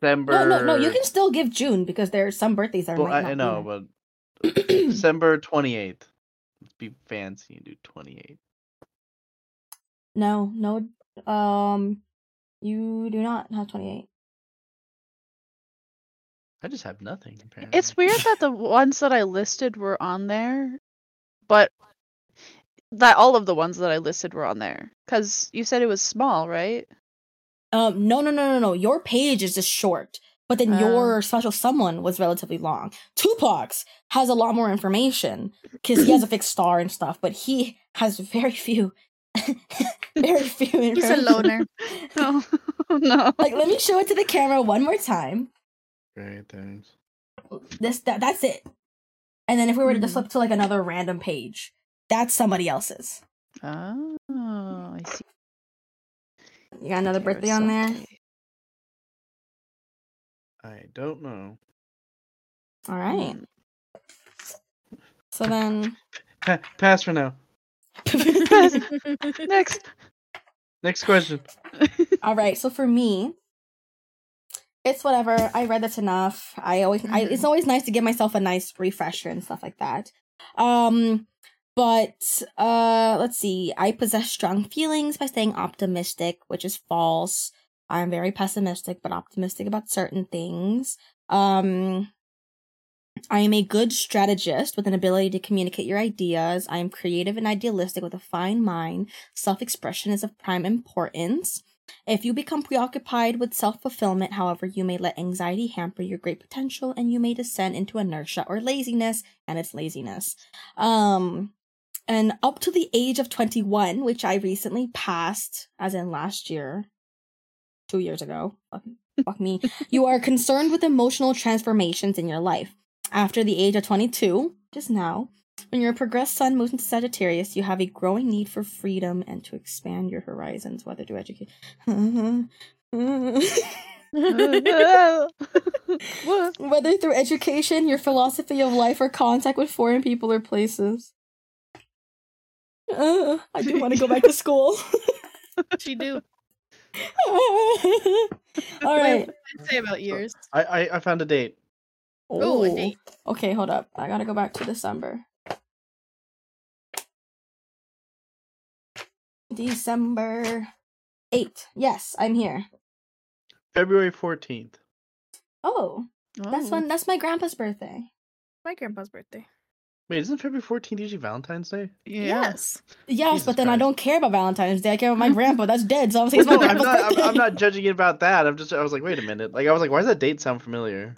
December? No, no, no. You can still give June because there are some birthdays that Well, might I, I know, there. but December twenty eighth. Let's be fancy and do twenty eight. no, no. Um, you do not have twenty eight. I just have nothing. Apparently. It's weird that the ones that I listed were on there, but that all of the ones that I listed were on there. Because you said it was small, right? Um, no, no, no, no, no. Your page is just short, but then Oh. your special someone was relatively long. Twopoch's has a lot more information because he has a fixed star and stuff, but he has very few, very few. Information. He's a loner. No, no. Like, let me show it to the camera one more time. Great, things. This that that's it. And then if we were to just Mhm. flip to like another random page, that's somebody else's. Oh, I see. You got another birthday on there. I don't know. All right. Mm. So then, Pa- pass for now. Next. Next question. all right. So for me, it's whatever. I read this enough. I always, I, it's always nice to give myself a nice refresher and stuff like that. Um, but uh, let's see. I possess strong feelings by staying optimistic, which is false. I'm very pessimistic, but optimistic about certain things. Um, I am a good strategist with an ability to communicate your ideas. I am creative and idealistic with a fine mind. Self expression is of prime importance. If you become preoccupied with self fulfillment, however, you may let anxiety hamper your great potential and you may descend into inertia or laziness, and it's laziness. Um, and up to the age of 21, which I recently passed, as in last year, two years ago, fuck, me, you are concerned with emotional transformations in your life. After the age of 22, just now, when your progressed sun moves into Sagittarius, you have a growing need for freedom and to expand your horizons, whether to educate. whether through education, your philosophy of life, or contact with foreign people or places. Uh, I do want to go back to school. She do. All right. I'd say about years. I, I I found a date. Oh, a date. Okay, hold up. I gotta go back to December. December 8th. Yes, I'm here. February fourteenth. Oh, that's when that's my grandpa's birthday. My grandpa's birthday. Wait, isn't February fourteenth usually Valentine's Day? Yeah. Yes. Yes, Jesus but then I don't care about Valentine's Day. I care about my grandpa. That's dead. So I'm saying it's my no, I'm grandpa's not. I'm. I'm not judging it about that. I'm just. I was like, wait a minute. Like, I was like, why does that date sound familiar?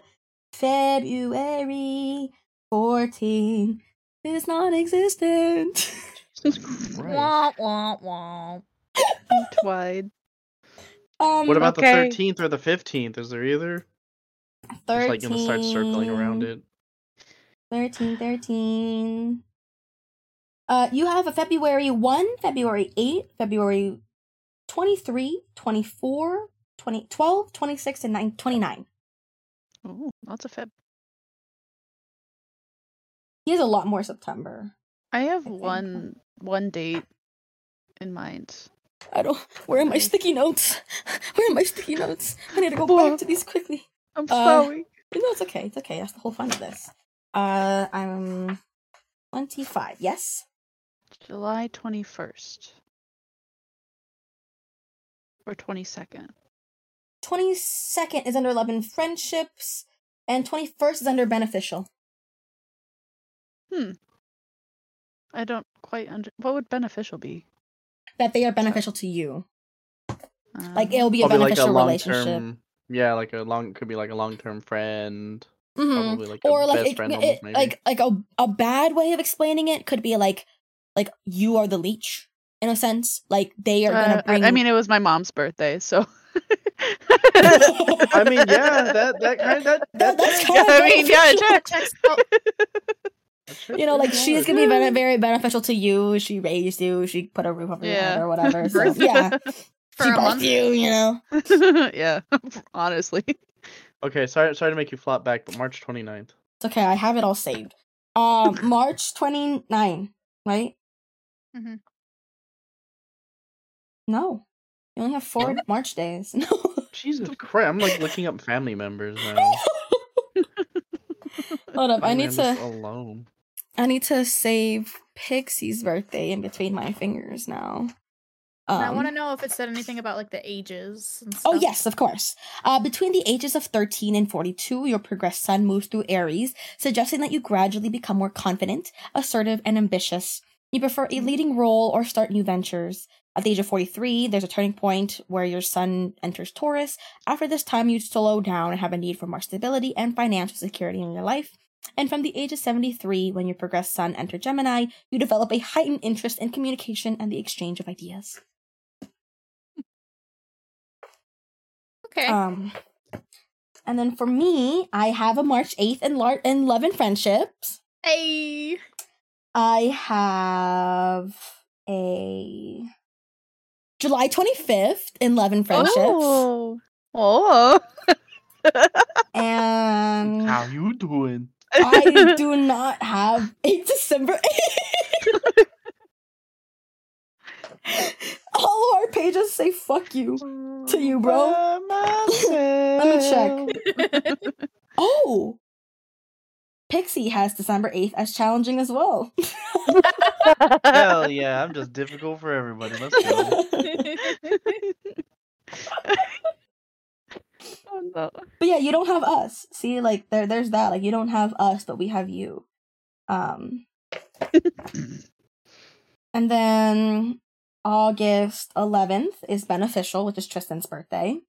February 14 is non-existent. Jesus Christ. Wah, wah, wah. Twide. Um, What about the thirteenth or the fifteenth? Is there either? Thirteen. Just like gonna start circling around it. 13, 13. Uh, you have a February 1, February 8, February 23, 24, 20, 12, 26, and 9, 29. Oh, lots of Feb. He has a lot more September. I have I think, one one date in mind. I don't. Where are my sticky notes? Where are my sticky notes? I need to go back to these quickly. I'm Uh, sorry. No, it's okay. It's okay. That's the whole fun of this. Uh, I'm 25. Yes? July twenty first. Or twenty second. 22nd is under love and friendships, and 21st is under beneficial. I don't quite under what would beneficial be? That they are beneficial to you. Like, Um, it'll be a Probably like a beneficial relationship. Yeah, like a long could be like a long term friend. Mhm. Probably like a Or like, best it- friend it- almost maybe. like, like a, a bad way of explaining it could be like, like you are the leech in a sense. Like they are uh, gonna I- bring. I mean, it was my mom's birthday, so. I mean, yeah, that that kind that, That- that's yeah, kind of I mean, yeah, it beneficial. checks. that shit you know, like she's gonna be very, very beneficial to you. She raised you. She put a roof over your head or whatever. So yeah, For she a birthed month. you. You know. yeah, honestly. Okay, sorry sorry to make you flop back, but March 29th. It's okay. I have it all saved. Um, March 29, right? Mm-hmm. No. You only have four March days. No. Jesus Christ, I'm like looking up family members now. Hold up. I Family need to alone. I need to save Pixie's birthday in between my fingers now. Um, I want to know if it said anything about like the ages. And Oh, yes, of course. Uh, between the ages of 13 and 42, your progressed sun moves through Aries, suggesting that you gradually become more confident, assertive, and ambitious. You prefer a leading role or start new ventures. At the age of 43, there's a turning point where your sun enters Taurus. After this time, you slow down and have a need for more stability and financial security in your life. And from the age of 73, when your progressed sun enters Gemini, you develop a heightened interest in communication and the exchange of ideas. Okay. Um, and then for me, I have a March 8th in, lar- in Love and Friendships. hey. I have a July 25th in Love and Friendships. Oh. Oh. And How you doing? I do not have a December 8th. All of our pages say fuck you. to you, bro. Let me check. Oh! Pixie has December 8th as challenging as well. Hell yeah, I'm just difficult for everybody. Let's go. Oh, no. But yeah, you don't have us. See, like there there's that. Like you don't have us, but we have you. Um and then August 11th is beneficial, which is Tristan's birthday.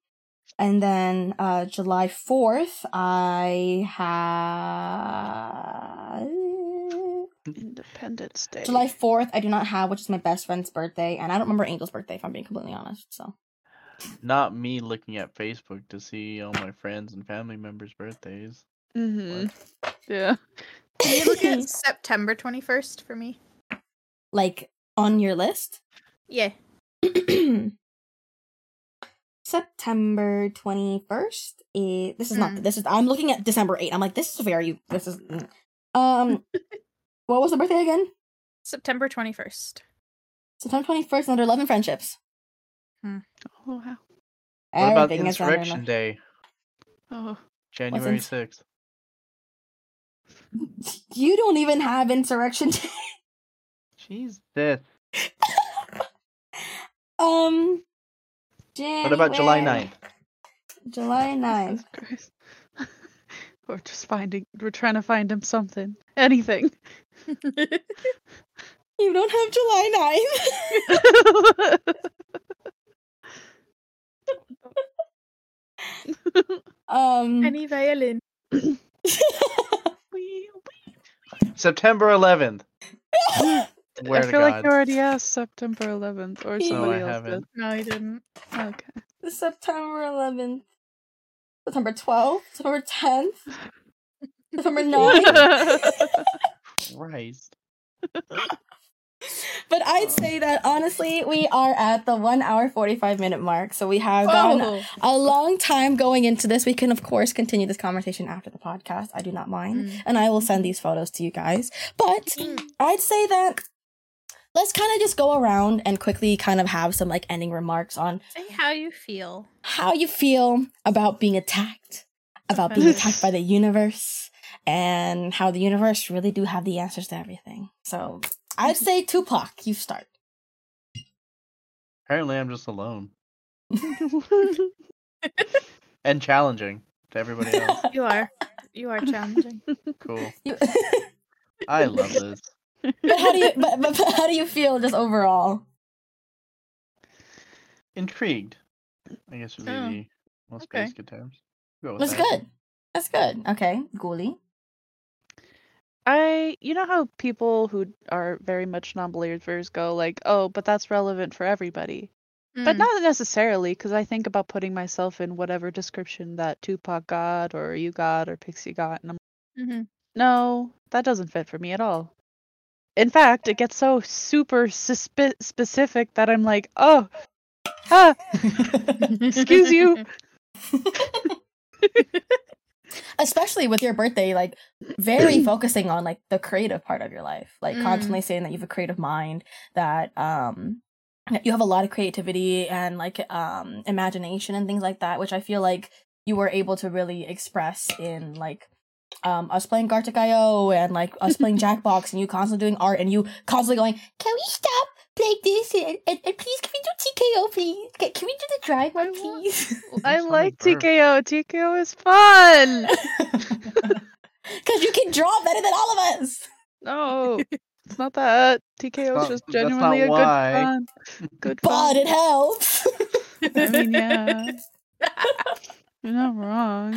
And then uh July 4th, I have Independence Day. July 4th, I do not have, which is my best friend's birthday. And I don't remember Angel's birthday, if I'm being completely honest. So, Not me looking at Facebook to see all my friends and family members' birthdays. Mm-hmm. Yeah. Can you look at September 21st for me? like on your list, Yeah. September 21st. Is, this is not, Hmm. this is, I'm looking at December 8th. I'm like, this is very, this is, mm. um, what was the birthday again? September 21st. September 21st, under Love and Friendships. Oh wow. What about Everything is Insurrection. Day, Oh. January sixth? You don't even have Insurrection Day. Jeez, this. um, What about July January- 9th? July 9th. Jesus Christ. we're just finding. We're trying to find him something. Anything. You don't have July 9th. um, Any violin. September 11th. I Where to feel like you already asked September 11th, or No, somebody I else haven't. No, he didn't. Okay. September 11th, September 12th, September 10th, September 9th. Christ. But I'd say that honestly, we are at the one hour 45 minute mark. So we have gone Oh, a long time going into this. We can, of course, continue this conversation after the podcast. I do not mind. Mm. And I will send these photos to you guys. But Mm. I'd say that let's kind of just go around and quickly kind of have some like ending remarks on say how you feel. how you feel about being attacked, about being attacked by the universe, and how the universe really do have the answers to everything. So I'd say Twopoch, you start. Apparently, I'm just alone and challenging to everybody else. You are. You are challenging. Cool. You- I love this. but how do you but, but, but how do you feel just overall? Intrigued. I guess would be Oh, the most okay. basic terms. Go That's that. good. That's good. Okay, Ghoulie. I, you know how people who are very much non-believers go like, "Oh, but that's relevant for everybody." But Mm. not necessarily, because I think about putting myself in whatever description that Twopoch got, or you got, or Pixie got, and I'm Mhm. no, that doesn't fit for me at all. In fact, it gets so super suspi- specific that I'm like, oh, ah, excuse you. Especially with your birthday, like very focusing on like the creative part of your life. Like Mm. constantly saying that you have a creative mind, that um you have a lot of creativity and like um imagination and things like that, which I feel like you were able to really express in like um us playing Gartic.io and like us playing Jackbox and you constantly doing art and you constantly going, Can we stop playing this and, and, and please can we do TKO please? Can, can we do the drive one want- please? I like like. TKO. TKO is fun. Because you can draw better than all of us. No, it's not that. TKO is just genuinely a good fun. Good fun. But it helps. I mean, yeah, you're not wrong.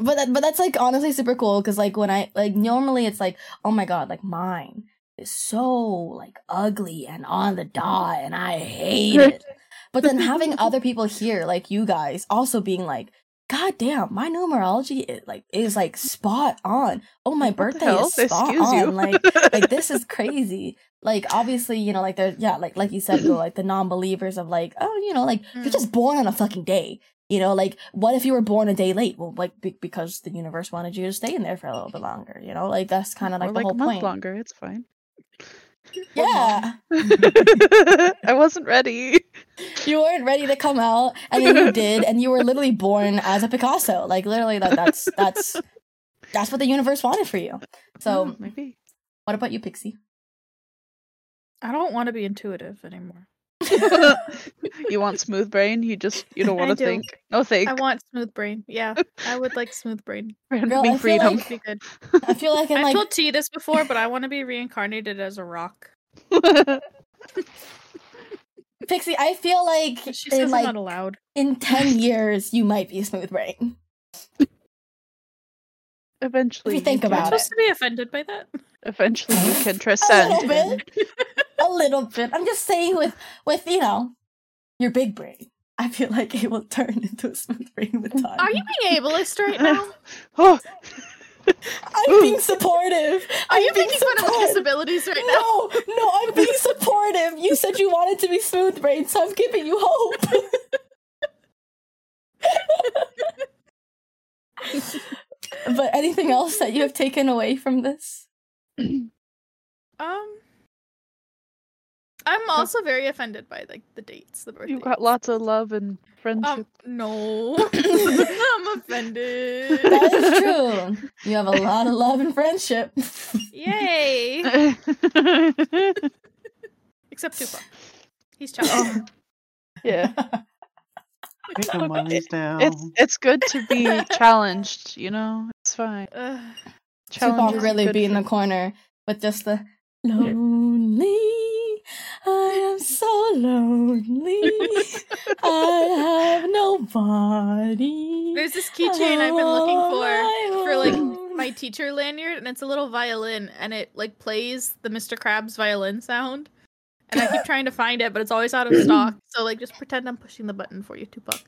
but that, but that's like honestly super cool because like when I like normally it's like oh my god like mine is so like ugly and on the dot and I hate it. But then having other people here like you guys also being like God damn, my numerology is like is like spot on. Oh, my birthday is spot Excuse you. on. Like like this is crazy. Like obviously, you know, like there's yeah, like like you said, go like the non-believers of like, oh, you know, like you're Mm. just born on a fucking day. You know, like what if you were born a day late? Well, like be- because the universe wanted you to stay in there for a little bit longer. You know, like that's kind of like or the like whole a month point. longer. It's fine. Yeah, I wasn't ready. you weren't ready to come out, and then you did, and you were literally born as a Picasso. Like literally, that that's that's that's what the universe wanted for you. So, Oh, maybe. what about you, Pixie? I don't want to be intuitive anymore. you want smooth brain? You just you don't want to do. think. No think. I want smooth brain. Yeah, I would like smooth brain. Random Girl, I feel freedom. Would be good. I feel like I'm I like told T this before, but I want to be reincarnated as a rock. Pixie. I feel like She in says like not allowed. in ten years you might be smooth brain. Eventually, If you think can- Am I about supposed to be offended by that? Eventually, you can transcend. a little bit. a little bit. I'm just saying with with you know your big brain. I feel like it will turn into a smooth brain with time. Are you being ableist right now? Oh, I'm being supportive. Are I'm you being making fun of my supportive. disabilities right now? No, no, I'm being supportive. You said you wanted to be smooth brain, so I'm giving you hope. but anything else that you have taken away from this? Um, I'm also very offended by like the dates, the birthdays. you've got lots of love and friendship. Um, no, I'm offended. That is true. You have a lot of love and friendship. Yay! Except Twopoch. He's Oh. yeah, Take the monies down. it's it's good to be challenged. You know, it's fine. Ugh. Challenge Twopoch really be in the corner with just the lonely. I am so lonely. I have nobody. There's this keychain I've been looking for for like my teacher lanyard, and it's a little violin, and it like plays the Mr. Krabs violin sound. And I keep trying to find it, but it's always out of stock. So like, just pretend I'm pushing the button for you, Twopoch.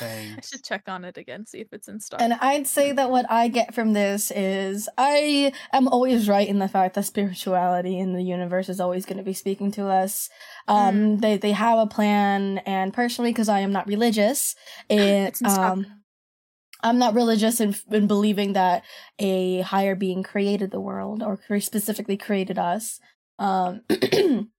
I should check on it again, see if it's in stock. and I'd say that what I get from this is I am always right in the fact that spirituality in the universe is always going to be speaking to us. Um, they they have a plan, and personally, because I am not religious, it, It's in stock. um, I'm not religious in, in believing that a higher being created the world or specifically created us. Um,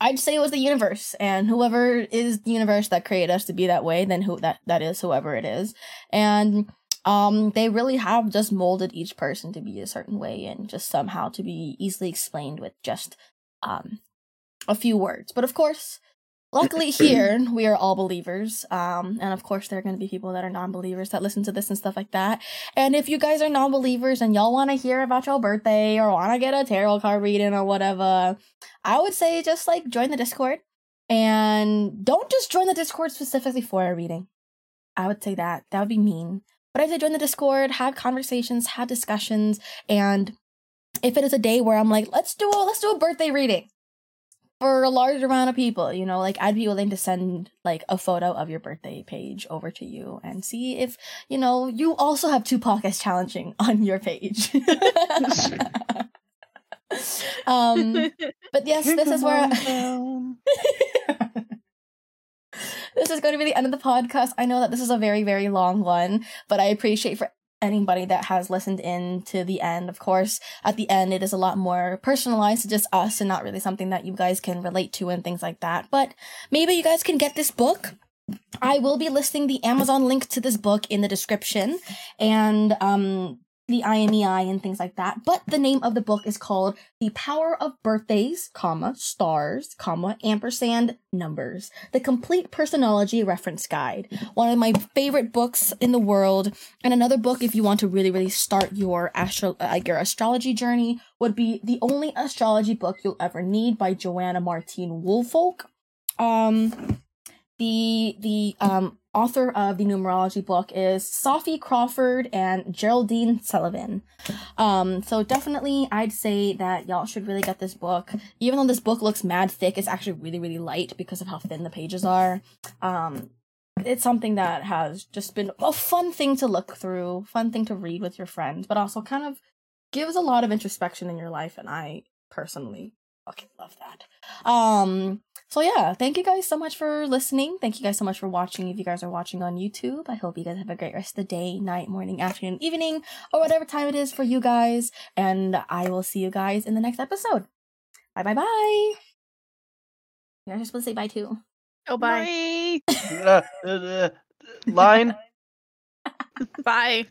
I'd say it was the universe, and whoever is the universe that created us to be that way, then who that that is whoever it is, and um, they really have just molded each person to be a certain way and just somehow to be easily explained with just um a few words. But of course, luckily here we are all believers um and of course there are going to be people that are non-believers that listen to this and stuff like that. And if you guys are non-believers and y'all want to hear about your birthday or want to get a tarot card reading or whatever i would say just like join the discord. And don't just join the discord specifically for a reading. I would say that that would be mean. But i'd say join the discord have conversations have discussions and if it is a day where i'm like let's do a let's do a birthday reading for a large amount of people you know like i'd be willing to send like a photo of your birthday page over to you and see if you know you also have two podcasts challenging on your page um but yes this is where down. this is going to be the end of the podcast. I know that this is a very, very long one, but I appreciate for anybody that has listened in to the end. Of course, at the end, it is a lot more personalized to just us and not really something that you guys can relate to and things like that. But maybe you guys can get this book. I will be listing the Amazon link to this book in the description and um the IMEI and things like that. But the name of the book is called The Power of Birthdays, comma, stars, comma, ampersand, numbers. The Complete Personology Reference Guide. One of my favorite books in the world. And another book, if you want to really, really start your astro- uh, your astrology journey, would be The Only Astrology Book You'll Ever Need by Joanna Martine Woolfolk. Um, the the um author of the numerology book is Sophie Crawford and Geraldine Sullivan. Um, so definitely I'd say that y'all should really get this book. Even though this book looks mad thick, it's actually really, really light because of how thin the pages are. Um, it's something that has just been a fun thing to look through, fun thing to read with your friends, but also kind of gives a lot of introspection in your life, and I personally fucking love that. Um, so yeah, thank you guys so much for listening. Thank you guys so much for watching. If you guys are watching on YouTube, I hope you guys have a great rest of the day, night, morning, afternoon, evening, or whatever time it is for you guys. And I will see you guys in the next episode. Bye bye bye. You guys are supposed to say bye too. oh, bye. Uh, line. Bye.